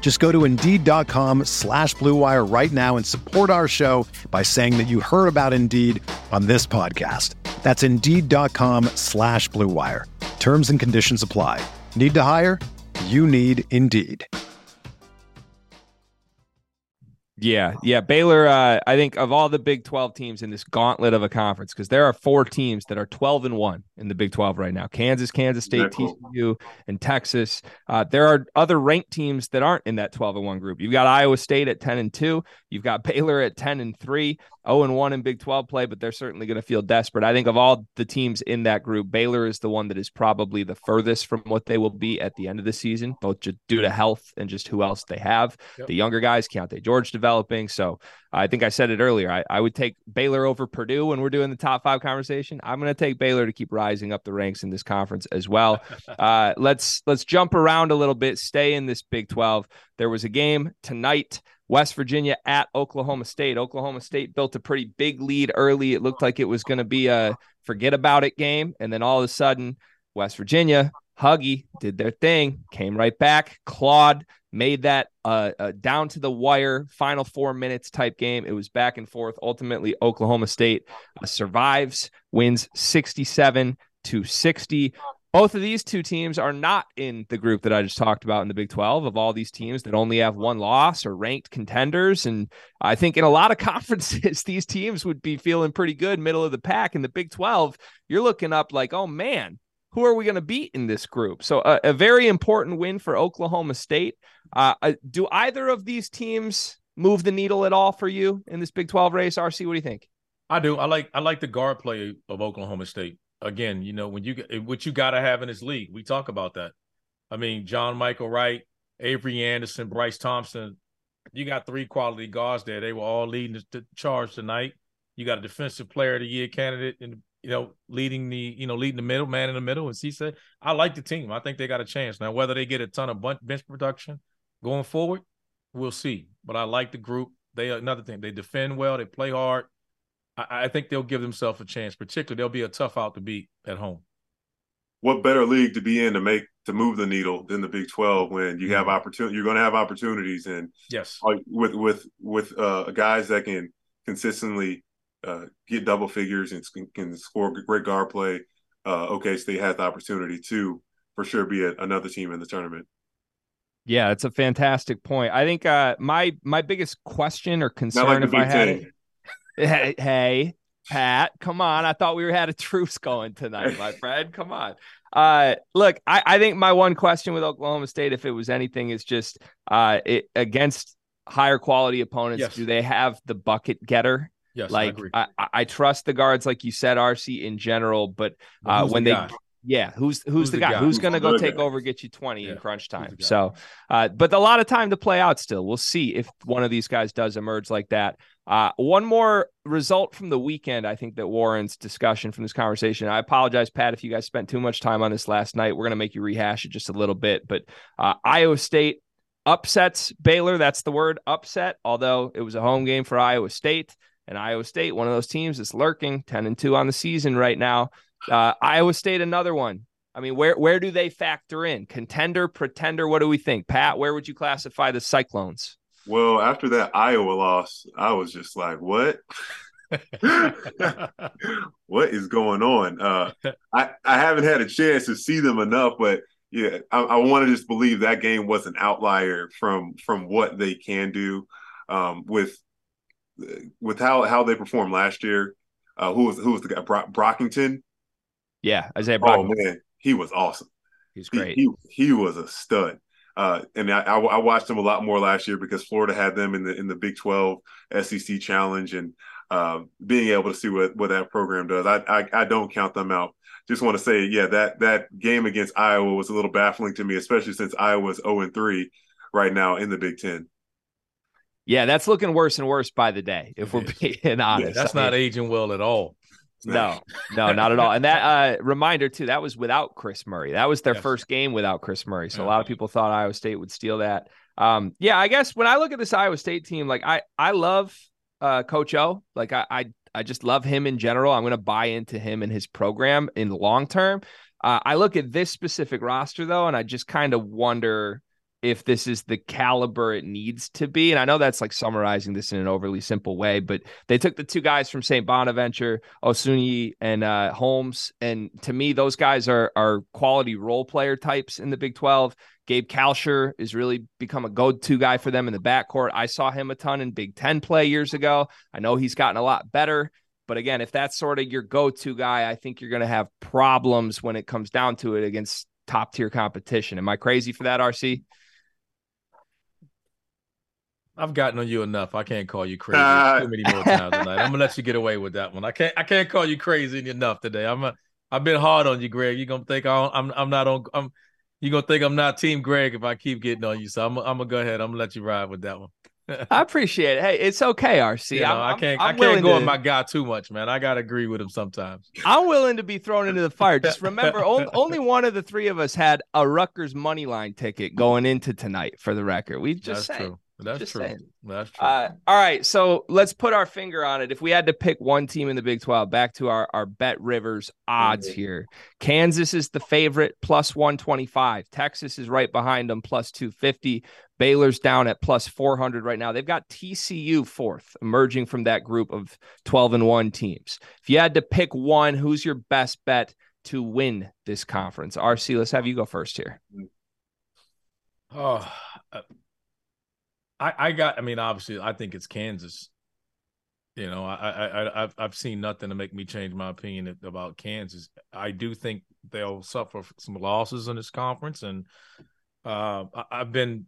S1: Just go to Indeed.com slash BlueWire right now and support our show by saying that you heard about Indeed on this podcast. That's Indeed.com slash BlueWire. Terms and conditions apply. Need to hire? You need Indeed.
S2: Yeah, yeah. Baylor, uh, I think of all the Big 12 teams in this gauntlet of a conference, because there are four teams that are 12 and 1 in the Big 12 right now Kansas, Kansas State, TCU, and Texas. Uh, there are other ranked teams that aren't in that 12 and 1 group. You've got Iowa State at 10 and 2. You've got Baylor at 10 and 3. 0 and 1 in Big 12 play, but they're certainly going to feel desperate. I think of all the teams in that group, Baylor is the one that is probably the furthest from what they will be at the end of the season, both just due to health and just who else they have. Yep. The younger guys, Keyonte George developing. So I think I said it earlier. I, I would take Baylor over Purdue when we're doing the top five conversation. I'm going to take Baylor to keep rising up the ranks in this conference as well. uh, let's let's jump around a little bit. Stay in this Big 12. There was a game tonight. West Virginia at Oklahoma State. Oklahoma State built a pretty big lead early. It looked like it was going to be a forget about it game. And then all of a sudden, West Virginia, Huggy did their thing, came right back, clawed, made that uh, uh, down to the wire, final four minutes type game. It was back and forth. Ultimately, Oklahoma State uh, survives, wins 67 to 60 both of these two teams are not in the group that I just talked about in the Big 12 of all these teams that only have one loss or ranked contenders. And I think in a lot of conferences, these teams would be feeling pretty good, middle of the pack. In the Big 12, you're looking up like, oh man, who are we going to beat in this group? So a, a, very important win for Oklahoma State. Uh, uh, do either of these teams move the needle at all for you in this Big 12 race? RC, what do you think?
S4: I do. I like I like the guard play of Oklahoma State again, you know, when you what you got to have in this league, we talk about that. I mean, John Michael Wright, Avery Anderson, Bryce Thompson. You got three quality guards there. They were all leading the charge tonight. You got a defensive player of the year candidate, and you know, leading the you know leading the middle man in the middle. And said, I like the team. I think they got a chance now. Whether they get a ton of bench production going forward, we'll see. But I like the group. They another thing. They defend well. They play hard. I, I think they'll give themselves a chance. Particularly, they'll be a tough out to beat at home.
S3: What better league to be in to make to move the needle than the Big Twelve when you have mm-hmm. opportunity? You're going to have opportunities, and
S4: yes,
S3: with with with uh, guys that can consistently uh, get double figures and can score great guard play. Uh, OK State has the opportunity to for sure be a, another team in the tournament.
S2: Yeah, it's a fantastic point. I think uh, my my biggest question or concern, like if I had it, hey, hey, Pat, come on. I thought we had a truce going tonight, my friend. Come on. Uh, look, I, I think my one question with Oklahoma State, if it was anything, is just uh, it, against higher quality opponents, yes. do they have the bucket getter?
S4: Yes,
S2: like I, I, I, trust the guards, like you said, RC in general, but uh, when the they guy? Yeah, who's who's, who's the, guy? guy? Who's going to go take guy? over, get you 20 yeah. in crunch time? So, uh, but a lot of time to play out still. We'll see if one of these guys does emerge like that. Uh, one more result from the weekend, I think that warrants discussion from this conversation. I apologize, Pat, if you guys spent too much time on this last night. We're going to make you rehash it just a little bit, but uh, Iowa State upsets Baylor. That's the word upset, although it was a home game for Iowa State. And Iowa State, one of those teams that's lurking 10 and 2 on the season right now. Uh, Iowa State, another one. I mean, where where do they factor in? Contender, pretender? What do we think? Pat, where would you classify the Cyclones?
S3: Well, after that Iowa loss, I was just like, what? what is going on? Uh, I, I haven't had a chance to see them enough, but yeah, I, I want to just believe that game was an outlier from from what they can do um, with with how how they performed last year. Uh, who was who was the guy? Bro- Brockington.
S2: Yeah, Izaiah Oh
S3: man, he was awesome.
S2: He's great.
S3: He, he, he was a stud. Uh, and I, I, watched him a lot more last year because Florida had them in the in the Big Twelve SEC Challenge, and uh, being able to see what, what that program does, I, I, I don't count them out. Just want to say, yeah, that that game against Iowa was a little baffling to me, especially since Iowa's zero oh and three right now in the Big Ten.
S2: Yeah, that's looking worse and worse by the day, if we're being honest.
S4: Yeah, that's I not mean, aging well at all.
S2: No, no, not at all. And that uh, reminder too, that was without Kris Murray. That was their yes. first game without Kris Murray. So yeah. a lot of people thought Iowa State would steal that. Um, yeah, I guess when I look at this Iowa State team, like I, I love uh, Coach O. Like I, I, I just love him in general. I'm going to buy into him and his program in the long term. Uh, I look at this specific roster though, and I just kind of wonder if this is the caliber it needs to be. And I know that's like summarizing this in an overly simple way, but they took the two guys from St. Bonaventure, Osunniyi and uh, Holmes. And to me, those guys are, are quality role player types in the Big 12. Gabe Kalscheur is really become a go-to guy for them in the backcourt. I saw him a ton in Big 10 play years ago. I know he's gotten a lot better. But again, if that's sort of your go-to guy, I think you're going to have problems when it comes down to it against top tier competition. Am I crazy for that, RC?
S4: I've gotten on you enough. I can't call you crazy uh, too many more times tonight. I'm gonna let you get away with that one. I can't. I can't call you crazy enough today. I'm. A, I've been hard on you, Greg. You're gonna think I am I'm not on. I'm. You're gonna think I'm not Team Greg if I keep getting on you. So I'm. I'm gonna go ahead. I'm gonna let you ride with that one.
S2: I appreciate it. Hey, it's okay, RC.
S4: You know, I'm, I can't. I'm, I'm I can't go to, on my guy too much, man. I gotta agree with him sometimes.
S2: I'm willing to be thrown into the fire. Just remember, only, only one of the three of us had a Rutgers money line ticket going into tonight. For the record, we just
S4: That's
S2: say.
S4: True. That's Just true. Saying. That's true.
S2: Uh, all right. So let's put our finger on it. If we had to pick one team in the Big 12, back to our, our Bet Rivers odds mm-hmm. here. Kansas is the favorite, plus 125. Texas is right behind them, plus 250. Baylor's down at plus 400 right now. They've got TCU fourth, emerging from that group of 12 and 1 teams. If you had to pick one, who's your best bet to win this conference? RC, let's have you go first here.
S4: Oh, uh, I, I got. I mean, obviously, I think it's Kansas. You know, I, I, I've, I've seen nothing to make me change my opinion about Kansas. I do think they'll suffer some losses in this conference, and uh, I've been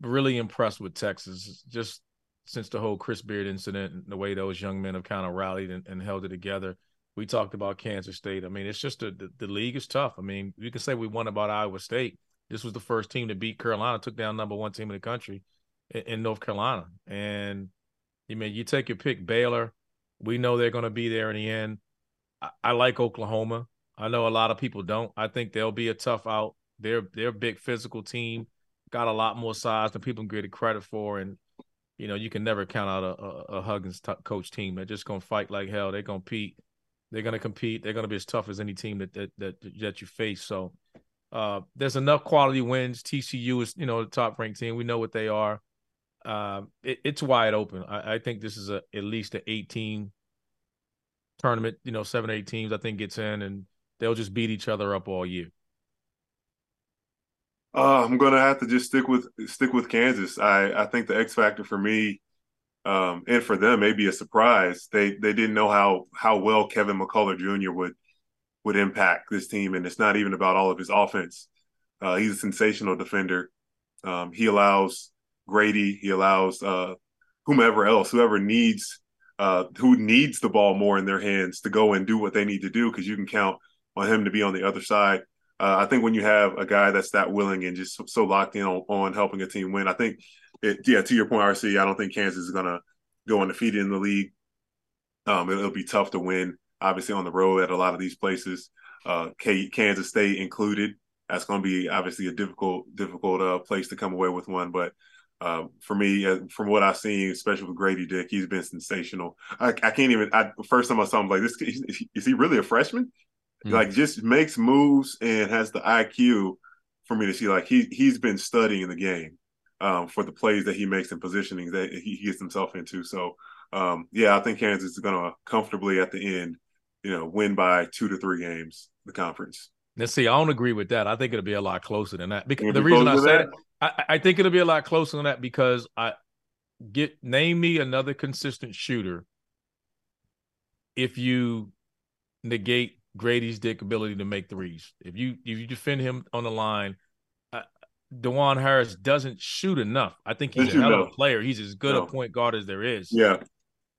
S4: really impressed with Texas just since the whole Chris Beard incident and the way those young men have kind of rallied and, and held it together. We talked about Kansas State. I mean, it's just a, the, the league is tough. I mean, you can say we won about Iowa State. This was the first team to beat Carolina, took down number one team in the country in, in North Carolina. And you mean you take your pick, Baylor. We know they're going to be there in the end. I, I like Oklahoma. I know a lot of people don't. I think they'll be a tough out. They're they're a big physical team, got a lot more size than people get credit for, and you know you can never count out a, a, a Huggins t- coach team. They're just gonna fight like hell. They're gonna compete. They're gonna compete. They're gonna be as tough as any team that that that, that you face. So uh, there's enough quality wins. TCU is you know the top ranked team. We know what they are. Uh, it, it's wide open. I, I, think this is a at least an 18 tournament. You know, seven eight teams. I think gets in, and they'll just beat each other up all year.
S3: Uh, I'm gonna have to just stick with stick with Kansas. I I think the X factor for me, um, and for them, may be a surprise. They they didn't know how how well Kevin McCullar Jr. would would impact this team, and it's not even about all of his offense. Uh, he's a sensational defender. Um, he allows Grady, he allows uh, whomever else, whoever needs uh, who needs the ball more in their hands to go and do what they need to do, because you can count on him to be on the other side. Uh, I think when you have a guy that's that willing and just so, locked in on, on, helping a team win, I think, it, yeah, to your point, RC, I don't think Kansas is going to go undefeated in the league. Um, it'll be tough to win, obviously, on the road at a lot of these places, uh, Kansas State included. That's going to be obviously a difficult, difficult uh, place to come away with one. But uh, for me, uh, from what I've seen, especially with Grady Dick, he's been sensational. I, I can't even. I, first time I saw him, like this, is he really a freshman? Mm-hmm. Like, just makes moves and has the IQ for me to see. Like he he's been studying the game um, for the plays that he makes and positioning that he, he gets himself into. So, um, yeah, I think Kansas is going to comfortably at the end, you know, win by two to three games the conference.
S4: Let's see. I don't agree with that. I think it'll be a lot closer than that. Because the reason I said it, I, I think it'll be a lot closer than that because I get name me another consistent shooter. If you negate Grady's dick ability to make threes, if you if you defend him on the line, uh, Dajuan Harris doesn't shoot enough. I think he's a hell of a player. He's as good no. a point guard as there is.
S3: Yeah,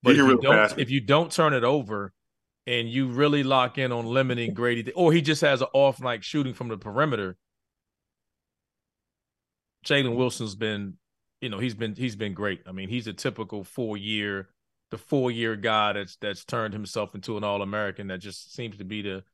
S4: but if you, don't, if you don't turn it over, and you really lock in on limiting Grady, or he just has an off night shooting from the perimeter, Jalen Wilson's been, you know, he's been he's been great. I mean, he's a typical four year, the four year guy that's that's turned himself into an All American. That just seems to be the,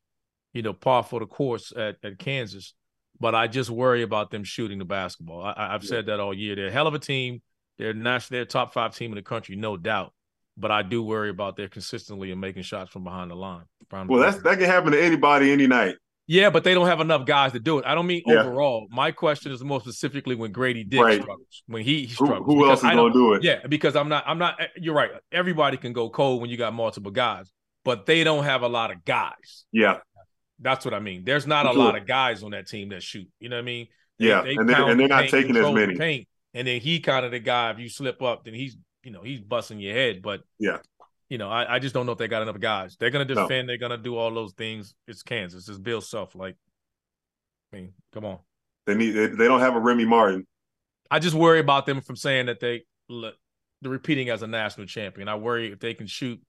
S4: you know, par for the course at at Kansas. But I just worry about them shooting the basketball. I, have yeah. said that all year. They're a hell of a team. They're national. They're top five team in the country, no doubt but I do worry about their consistently and making shots from behind the line.
S3: Well, that's that can happen to anybody any night.
S4: Yeah, but they don't have enough guys to do it. I don't mean yeah. overall. My question is more specifically when Grady Dick right. struggles, when he, struggles.
S3: Who, who else is going to do it?
S4: Yeah, because I'm not. I'm not. Eh, you're right. Everybody can go cold when you got multiple guys, but they don't have a lot of guys.
S3: Yeah,
S4: that's what I mean. There's not a lot of guys on that team that shoot. You know what I mean?
S3: They, yeah, they and, they're, and they're not taking as many.
S4: paint, and then he kind of the guy. If you slip up, then he's you know he's busting your head. But
S3: yeah,
S4: you know, I, I just don't know if they got enough guys. They're gonna defend. No. They're gonna do all those things. It's Kansas. It's Bill Self. Like, I mean, come on.
S3: They need. They, they don't have a Remy Martin.
S4: I just worry about them from saying that they they're repeating as a national champion. I worry if they can shoot.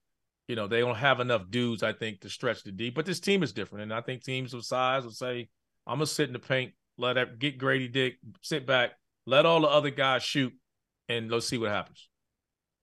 S4: You know, they don't have enough dudes. I think to stretch the deep. But this team is different, and I think teams of size will say, "I'm gonna sit in the paint, let that get Grady Dick, sit back, let all the other guys shoot, and let's see what happens."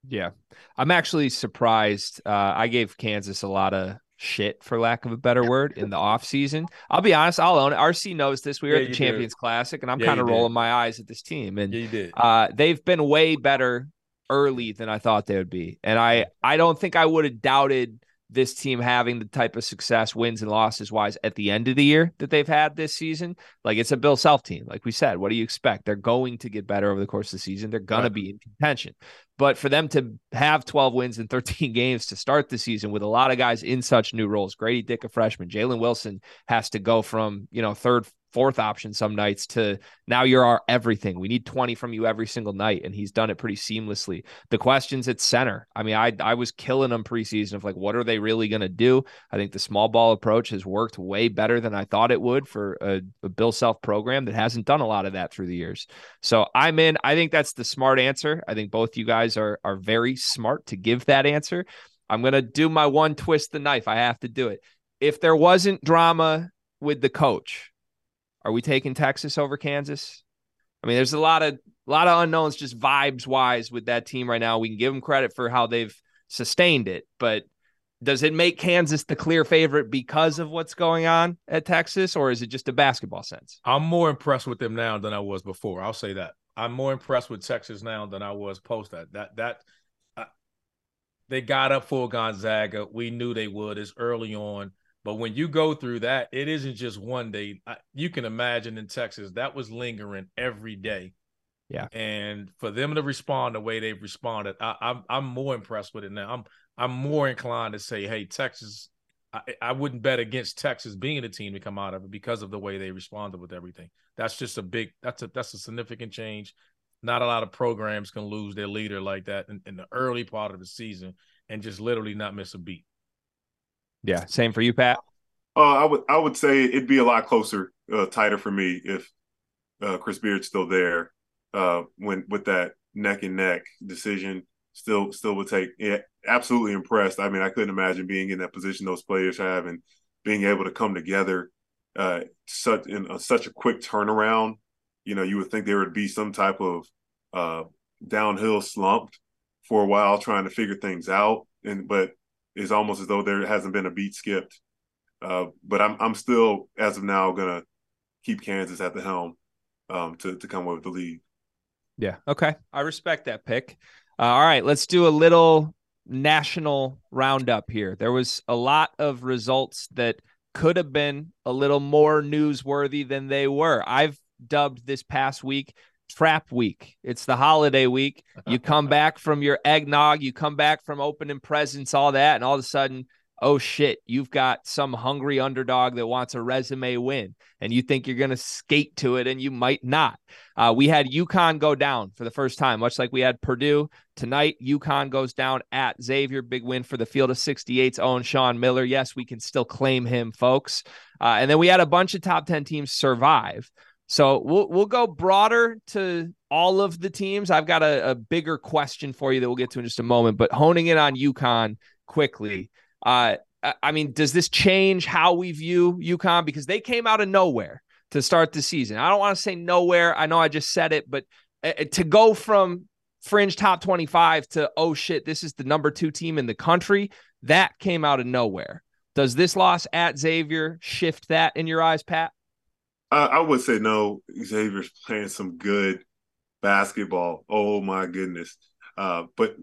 S2: Yeah. I'm actually surprised. Uh, I gave Kansas a lot of shit for lack of a better word in the off season. I'll be honest, I'll own it. RC knows this. We were yeah, at the Champions did. Classic and I'm yeah, kind of rolling my eyes at this team. And
S4: yeah,
S2: uh, they've been way better early than I thought they would be. And I I don't think I would have doubted this team having the type of success, wins and losses wise at the end of the year that they've had this season. Like it's a Bill Self team. Like we said, what do you expect? They're going to get better over the course of the season. They're going right. to be in contention. But for them to have 12 wins in 13 games to start the season with a lot of guys in such new roles, Grady Dick, a freshman, Jalen Wilson has to go from, you know, third, fourth option some nights to now you're our everything. We need 20 from you every single night. And he's done it pretty seamlessly. The questions at center. I mean, I I was killing them preseason of like, what are they really going to do? I think the small ball approach has worked way better than I thought it would for a, a Bill Self program that hasn't done a lot of that through the years. So I'm in. I think that's the smart answer. I think both you guys are are very smart to give that answer. I'm gonna do my one twist the knife. I have to do it. If there wasn't drama with the coach, are we taking Texas over Kansas? I mean, there's a lot of a lot of unknowns just vibes wise with that team right now. We can give them credit for how they've sustained it, but does it make Kansas the clear favorite because of what's going on at Texas, or is it just a basketball sense?
S4: I'm more impressed with them now than I was before. I'll say that. I'm more impressed with Texas now than I was post that. That that uh, they got up for Gonzaga. We knew they would. It's early on. But when you go through that, it isn't just one day. You can imagine in Texas that was lingering every day.
S2: Yeah,
S4: and for them to respond the way they've responded, I, I'm I'm more impressed with it now. I'm I'm more inclined to say, hey, Texas. I, I wouldn't bet against Texas being the team to come out of it because of the way they responded with everything. That's just a big. That's a that's a significant change. Not a lot of programs can lose their leader like that in, in the early part of the season and just literally not miss a beat.
S2: Yeah, same for you, Pat.
S3: Uh, I would I would say it'd be a lot closer, uh, tighter for me if uh, Chris Beard's still there. Uh, when with that neck and neck decision, still still would take. Yeah, absolutely impressed. I mean, I couldn't imagine being in that position those players have and being able to come together uh, such in a, such a quick turnaround. You know, you would think there would be some type of uh, downhill slump for a while trying to figure things out, and but it's almost as though there hasn't been a beat skipped. Uh, but I'm I'm still as of now gonna keep Kansas at the helm um, to to come with the lead.
S2: Yeah. Okay. I respect that pick. Uh, all right. Let's do a little national roundup here. There was a lot of results that could have been a little more newsworthy than they were. I've dubbed this past week trap week. It's the holiday week. You come back from your eggnog, you come back from opening presents, all that, and all of a sudden, oh shit, you've got some hungry underdog that wants a resume win, and you think you're going to skate to it, and you might not. Uh, we had UConn go down for the first time, much like we had Purdue tonight. UConn goes down at Xavier. Big win for the field of 68's own Sean Miller. Yes, we can still claim him, folks. Uh, and then we had a bunch of top 10 teams survive. So we'll we'll go broader to all of the teams. I've got a, a, bigger question for you that we'll get to in just a moment, but honing in on UConn quickly. Uh, I mean, does this change how we view UConn? Because they came out of nowhere to start the season. I don't want to say nowhere. I know I just said it, but uh, uh, to go from fringe top 25 to, oh shit, this is the number two team in the country, that came out of nowhere. Does this loss at Xavier shift that in your eyes, Pat?
S3: I, I would say no. Xavier's playing some good basketball. Oh my goodness! Uh, but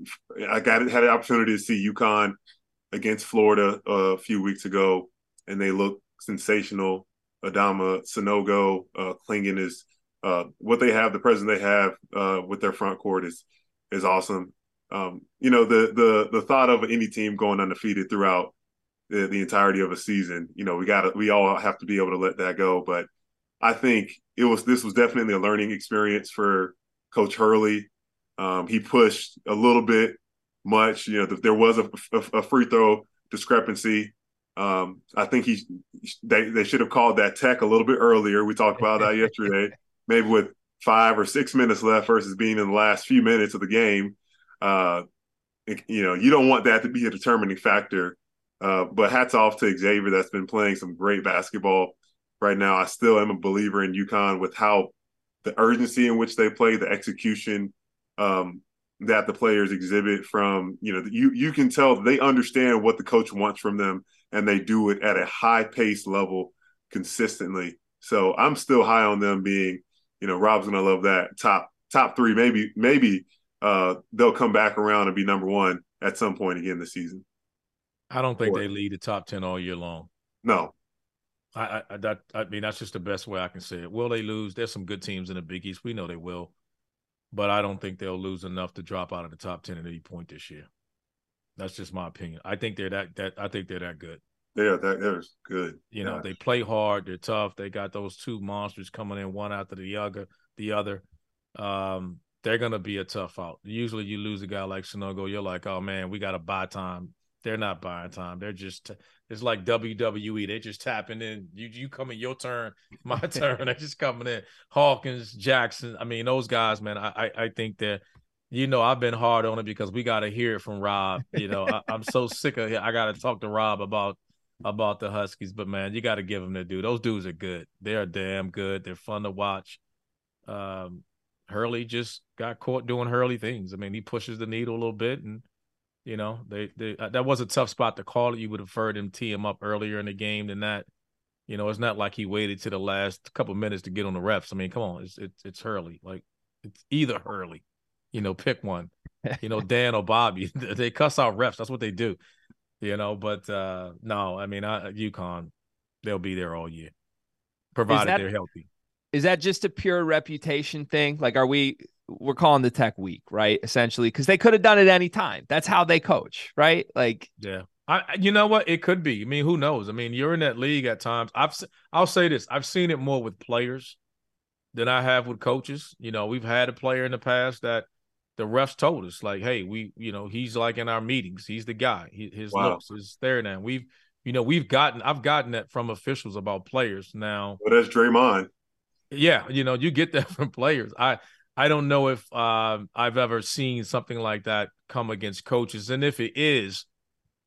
S3: I got had an opportunity to see UConn against Florida a few weeks ago, and they look sensational. Adama Sanogo, uh, is uh, what they have. The presence they have uh, with their front court is is awesome. Um, you know the the the thought of any team going undefeated throughout the, the entirety of a season. You know we got we all have to be able to let that go, but I think it was this was definitely a learning experience for Coach Hurley. Um, he pushed a little bit much. You know, there was a, a, a free throw discrepancy. Um, I think he they they should have called that tech a little bit earlier. We talked about that yesterday. Maybe with five or six minutes left versus being in the last few minutes of the game. Uh, you know, you don't want that to be a determining factor. Uh, but hats off to Xavier that's been playing some great basketball right now. I still am a believer in UConn with how the urgency in which they play, the execution um, that the players exhibit from, you know, you you can tell they understand what the coach wants from them and they do it at a high pace level consistently. So I'm still high on them being, you know, Rob's gonna love that top top three. Maybe maybe uh, they'll come back around and be number one at some point again this season.
S4: I don't think they lead the top ten all year long.
S3: No,
S4: I, I that I mean that's just the best way I can say it. Will they lose? There's some good teams in the Big East. We know they will, but I don't think they'll lose enough to drop out of the top ten at any point this year. That's just my opinion. I think they're that that I think they're that good.
S3: Yeah, that is good.
S4: You know, they play hard. They're tough. They got those two monsters coming in one after the other. The other, um, they're gonna be a tough out. Usually, you lose a guy like Sanogo, you're like, oh man, we got to buy time. They're not buying time. They're just it's like WWE. They're just tapping in. You you coming your turn, my turn. They're just coming in. Hawkins, Jackson. I mean, those guys, man. I I, I think that you know I've been hard on it because we got to hear it from Rob. You know, I, am so sick of it. I got to talk to Rob about about the Huskies. But man, you got to give them the dude. Those dudes are good. They're damn good. They're fun to watch. Um, Hurley just got caught doing Hurley things. I mean, he pushes the needle a little bit and you know, they, they uh, that was a tough spot to call it. You would have heard him tee him up earlier in the game than that. You know, it's not like he waited to the last couple minutes to get on the refs. I mean, come on, it's it's it's Hurley. Like it's either Hurley. You know, pick one. You know, Dan or Bobby. they cuss out refs. That's what they do. You know, but uh no, I mean, I, UConn, they'll be there all year, provided that, they're healthy.
S2: Is that just a pure reputation thing? Like, are we we're calling the tech week, right? Essentially, because they could have done it any time. That's how they coach, right? Like,
S4: yeah. I, you know what? It could be. I mean, who knows? I mean, you're in that league at times. I've, I'll say this: I've seen it more with players than I have with coaches. You know, we've had a player in the past that the refs told us, like, "Hey, we, you know, he's like in our meetings. He's the guy. He, his wow. looks is there now." We've, you know, we've gotten, I've gotten that from officials about players now.
S3: Well, that's Draymond.
S4: Yeah, you know, you get that from players. I, I don't know if uh, I've ever seen something like that come against coaches. And if it is,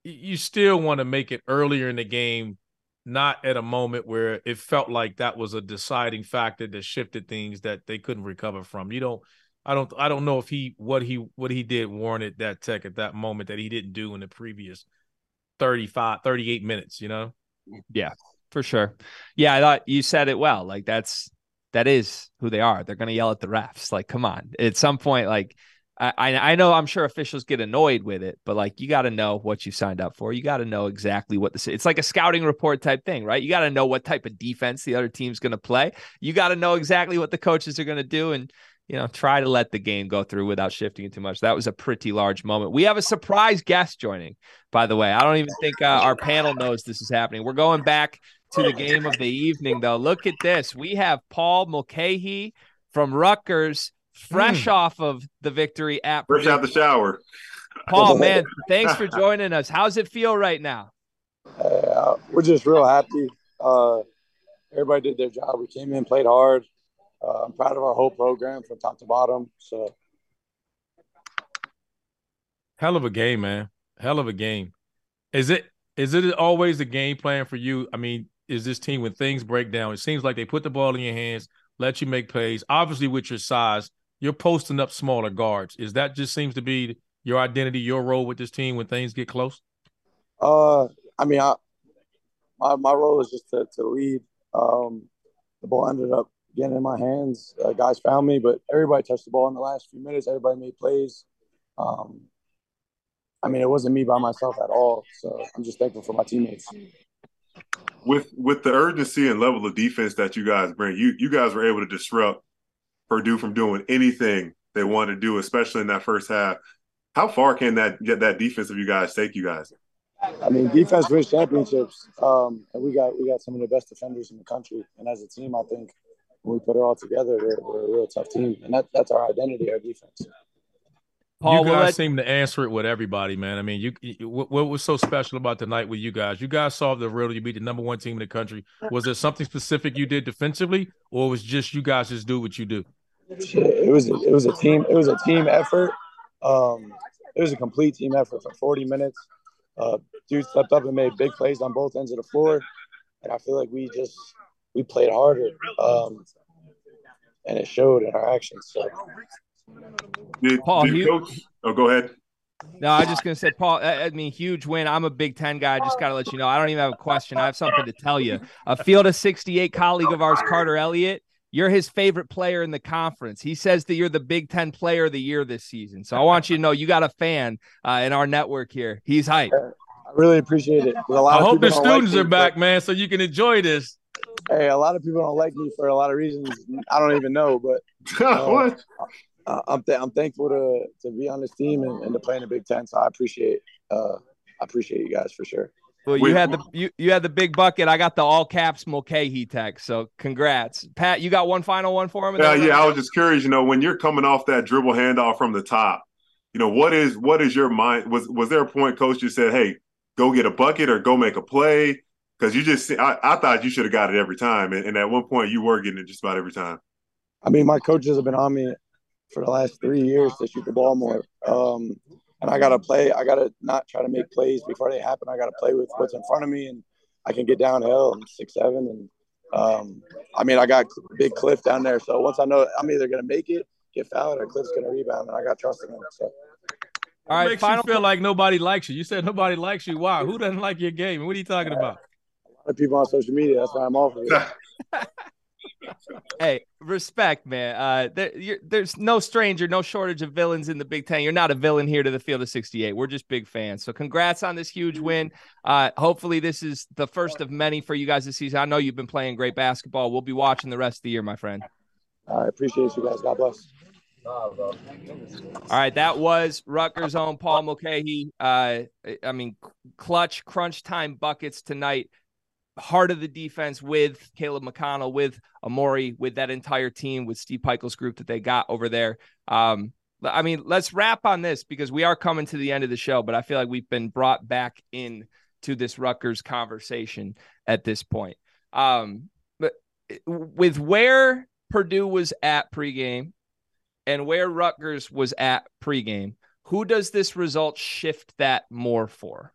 S4: you still want to make it earlier in the game, not at a moment where it felt like that was a deciding factor that shifted things that they couldn't recover from. You don't I don't I don't know if he what he what he did warranted that tech at that moment that he didn't do in the previous 35 38 minutes, you know?
S2: Yeah, for sure. Yeah, I thought you said it well. Like that's that is who they are. They're going to yell at the refs. Like, come on. At some point, like, I, I know I'm sure officials get annoyed with it, but like you got to know what you signed up for. You got to know exactly what the it's like a scouting report type thing, right? You got to know what type of defense the other team's going to play. You got to know exactly what the coaches are going to do, and you know try to let the game go through without shifting it too much. That was a pretty large moment. We have a surprise guest joining, by the way. I don't even think uh, our panel knows this is happening. We're going back to the game of the evening, though. Look at this. We have Paul Mulcahy from Rutgers, fresh mm. off of the victory at
S3: fresh out the shower.
S2: Paul, man, thanks for joining us. How's it feel right now?
S6: Uh, we're just real happy. Uh, everybody did their job. We came in, played hard. Uh, I'm proud of our whole program from top to bottom. So,
S4: hell of a game, man. Hell of a game. Is it? Is it always a game plan for you? I mean, is this team when things break down? It seems like they put the ball in your hands, let you make plays. Obviously, with your size, you're posting up smaller guards. Is that just seems to be your identity, your role with this team when things get close?
S6: Uh, I mean, I, my my role is just to, to lead. Um, the ball ended up getting in my hands. Uh, guys found me, but everybody touched the ball in the last few minutes. Everybody made plays. Um, I mean, it wasn't me by myself at all. So I'm just thankful for my teammates
S3: with with the urgency and level of defense that you guys bring, you you guys were able to disrupt Purdue from doing anything they wanted to do, especially in that first half. How far can that get that defense of you guys take you guys?
S6: I mean, defense wins championships, um, and we got we got some of the best defenders in the country. And as a team, I think when we put it all together, we're, we're a real tough team, and that, that's our identity, our defense.
S4: Paul, you guys seem to answer it with everybody, man. I mean, you, you what, what, was so special about the night with you guys? You guys solved the riddle. You beat the number one team in the country. Was there something specific you did defensively, or was just you guys just do what you do?
S6: It was it was a team it was a team effort. Um, it was a complete team effort for 40 minutes. Uh, dude stepped up and made big plays on both ends of the floor, and I feel like we just we played harder, um, and it showed in our actions. So
S3: did, Paul, did coach, oh, go ahead.
S2: No, I was just gonna say, Paul. I mean, huge win. I'm a Big Ten guy. I just gotta let you know. I don't even have a question. I have something to tell you. A field of 68 colleague of ours, Carter Elliott. You're his favorite player in the conference. He says that you're the Big Ten Player of the Year this season. So I want you to know you got a fan uh, in our network here. He's hype.
S6: I really appreciate it.
S4: A lot I hope the students like are back, man, so you can enjoy this.
S6: Hey, a lot of people don't like me for a lot of reasons. I don't even know, but uh, I, I'm th- I'm thankful to to be on this team and, and to play in the Big Ten. So I appreciate uh, I appreciate you guys for sure.
S2: Well, you had the you, you had the big bucket. I got the all caps Mulcahy text. So congrats, Pat. You got one final one for him.
S3: Yeah, yeah. I was just curious. You know, when you're coming off that dribble handoff from the top, you know what is what is your mind? Was was there a point, coach, you said, "Hey, go get a bucket or go make a play"? Because you just, I, I thought you should have got it every time, and, and at one point you were getting it just about every time.
S6: I mean, my coaches have been on me for the last three years to shoot the ball more. Um, and I gotta play. I gotta not try to make plays before they happen. I gotta play with what's in front of me, and I can get downhill. I'm six seven, and um, I mean I got big Cliff down there. So once I know I'm either gonna make it, get fouled, or Cliff's gonna rebound, and I got trust in him. So.
S4: All right, makes final... you feel like nobody likes you. You said nobody likes you. Why? Who doesn't like your game? What are you talking about?
S6: A lot of people on social media. That's why I'm off of it.
S2: hey, respect, man. Uh, there, there's no stranger, no shortage of villains in the Big Ten. You're not a villain here to the field of 68. We're just big fans. So, congrats on this huge win. Uh, hopefully, this is the first of many for you guys this season. I know you've been playing great basketball. We'll be watching the rest of the year, my friend.
S6: I appreciate you guys. God bless.
S2: All right, that was Rutgers' own Paul Mulcahy. Uh, I mean, clutch crunch time buckets tonight heart of the defense with Caleb McConnell, with Amori, with that entire team, with Steve Pikiell's group that they got over there. Um, I mean, let's wrap on this because we are coming to the end of the show, but I feel like we've been brought back in to this Rutgers conversation at this point. Um, but with where Purdue was at pregame and where Rutgers was at pregame, who does this result shift that more for?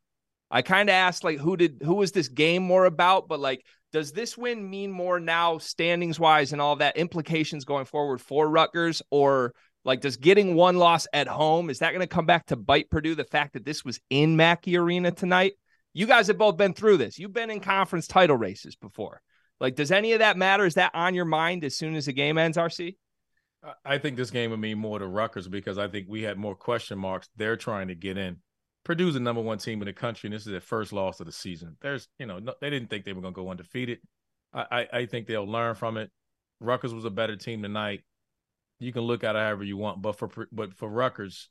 S2: I kind of asked like who did who was this game more about, but like does this win mean more now standings wise and all that implications going forward for Rutgers or like does getting one loss at home is that going to come back to bite Purdue the fact that this was in Mackey Arena tonight? You guys have both been through this. You've been in conference title races before. Like does any of that matter? Is that on your mind as soon as the game ends, RC?
S4: I think this game would mean more to Rutgers because I think we had more question marks. They're trying to get in. Purdue's the number one team in the country, and this is their first loss of the season. There's, you know, no, they didn't think they were going to go undefeated. I, I, I, think they'll learn from it. Rutgers was a better team tonight. You can look at it however you want, but for but for Rutgers,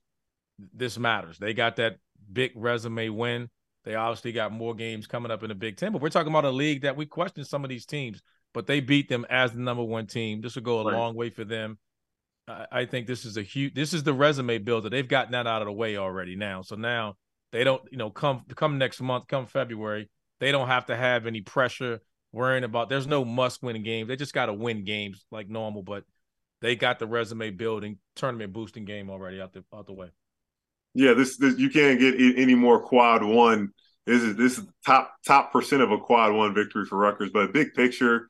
S4: this matters. They got that big resume win. They obviously got more games coming up in the Big Ten, but we're talking about a league that we question some of these teams, but they beat them as the number one team. This will go a right. long way for them. I think this is a huge. This is the resume builder. They've gotten that out of the way already now. So now they don't, you know, come come next month, come February, they don't have to have any pressure worrying about. There's no must win games. They just got to win games like normal. But they got the resume building, tournament boosting game already out the out the way.
S3: Yeah, this, this you can't get any more quad one. This is this is top top percent of a quad one victory for Rutgers. But big picture,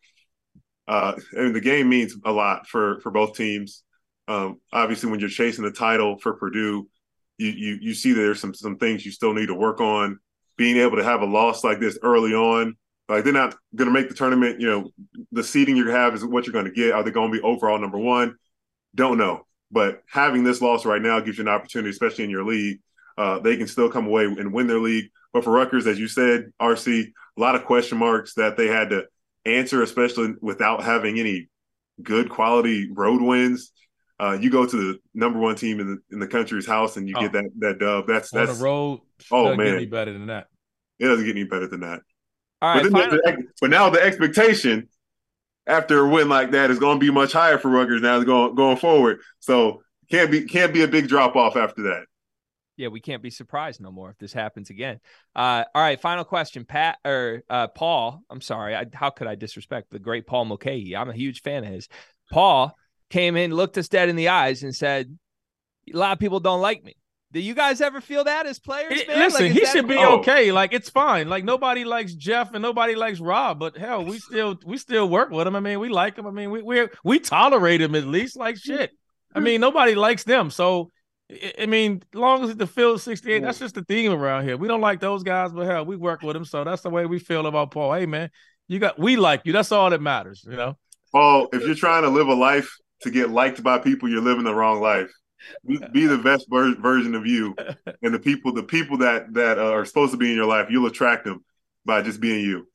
S3: uh, I mean, the game means a lot for for both teams. Um, obviously, when you're chasing the title for Purdue, you, you you see that there's some some things you still need to work on. Being able to have a loss like this early on, like they're not going to make the tournament. You know, the seeding you have is what you're going to get. Are they going to be overall number one? Don't know. But having this loss right now gives you an opportunity, especially in your league. Uh, they can still come away and win their league. But for Rutgers, as you said, RC, a lot of question marks that they had to answer, especially without having any good quality road wins. Uh, you go to the number one team in the in the country's house and you oh. get that that dub. That's that's
S4: on the road. Oh man, any better than that.
S3: It doesn't get any better than that.
S2: All right,
S3: but, the, but now the expectation after a win like that is going to be much higher for Rutgers now going going forward. So can't be can't be a big drop off after that.
S2: Yeah, we can't be surprised no more if this happens again. Uh, all right, final question, Pat or uh, Paul. I'm sorry, I, how could I disrespect the great Paul Mulcahy? I'm a huge fan of his. Paul came in, looked us dead in the eyes, and said, "A lot of people don't like me." Do you guys ever feel that as players?
S4: Man? Listen, like, he should be oh. okay. Like it's fine. Like nobody likes Jeff and nobody likes Rob, but hell, we still we still work with him. I mean, we like him. I mean, we we we tolerate him at least. Like hmm. shit. I mean, nobody likes them. So I mean, long as the field 68, hmm. that's just the theme around here. We don't like those guys, but hell, we work with them. So that's the way we feel about Paul. Hey man, you got we like you. That's all that matters, you know.
S3: Paul, if you're trying to live a life to get liked by people, you're living the wrong life. be, be the best ver- version of you, and the people, the people that that uh, are supposed to be in your life, you'll attract them by just being you.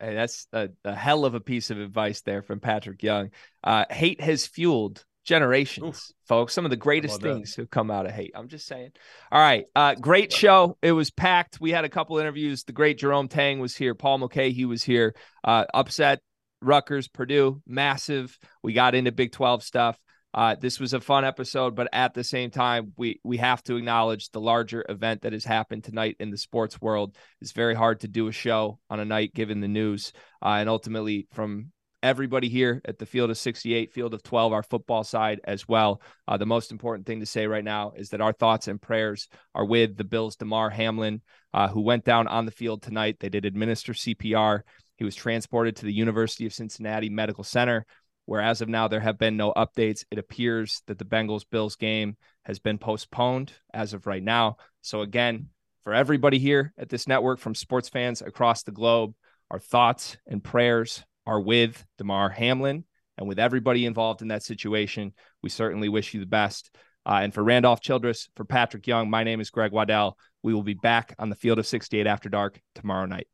S2: Hey, that's a, a hell of a piece of advice there from Patric Young. Uh, hate has fueled generations, Oof. folks. Some of the greatest things that? have come out of hate. I'm just saying. All right. Uh, great show. It was packed. We had a couple interviews. The great Jerome Tang was here. Paul Mulcahy was here. Uh, upset Rutgers, Purdue, massive. We got into Big 12 stuff. Uh, this was a fun episode, but at the same time, we we have to acknowledge the larger event that has happened tonight in the sports world. It's very hard to do a show on a night given the news, uh, and ultimately from everybody here at the field of 68, field of 12, our football side as well. Uh, the most important thing to say right now is that our thoughts and prayers are with the Bills' Damar Hamlin, uh, who went down on the field tonight. They did administer CPR. He was transported to the University of Cincinnati Medical Center where as of now there have been no updates. It appears that the Bengals Bills game has been postponed as of right now. So again, for everybody here at this network from sports fans across the globe, our thoughts and prayers are with Damar Hamlin and with everybody involved in that situation. We certainly wish you the best. Uh, and for Randolph Childress, for Patric Young, my name is Greg Waddell. We will be back on the field of 68 after dark tomorrow night.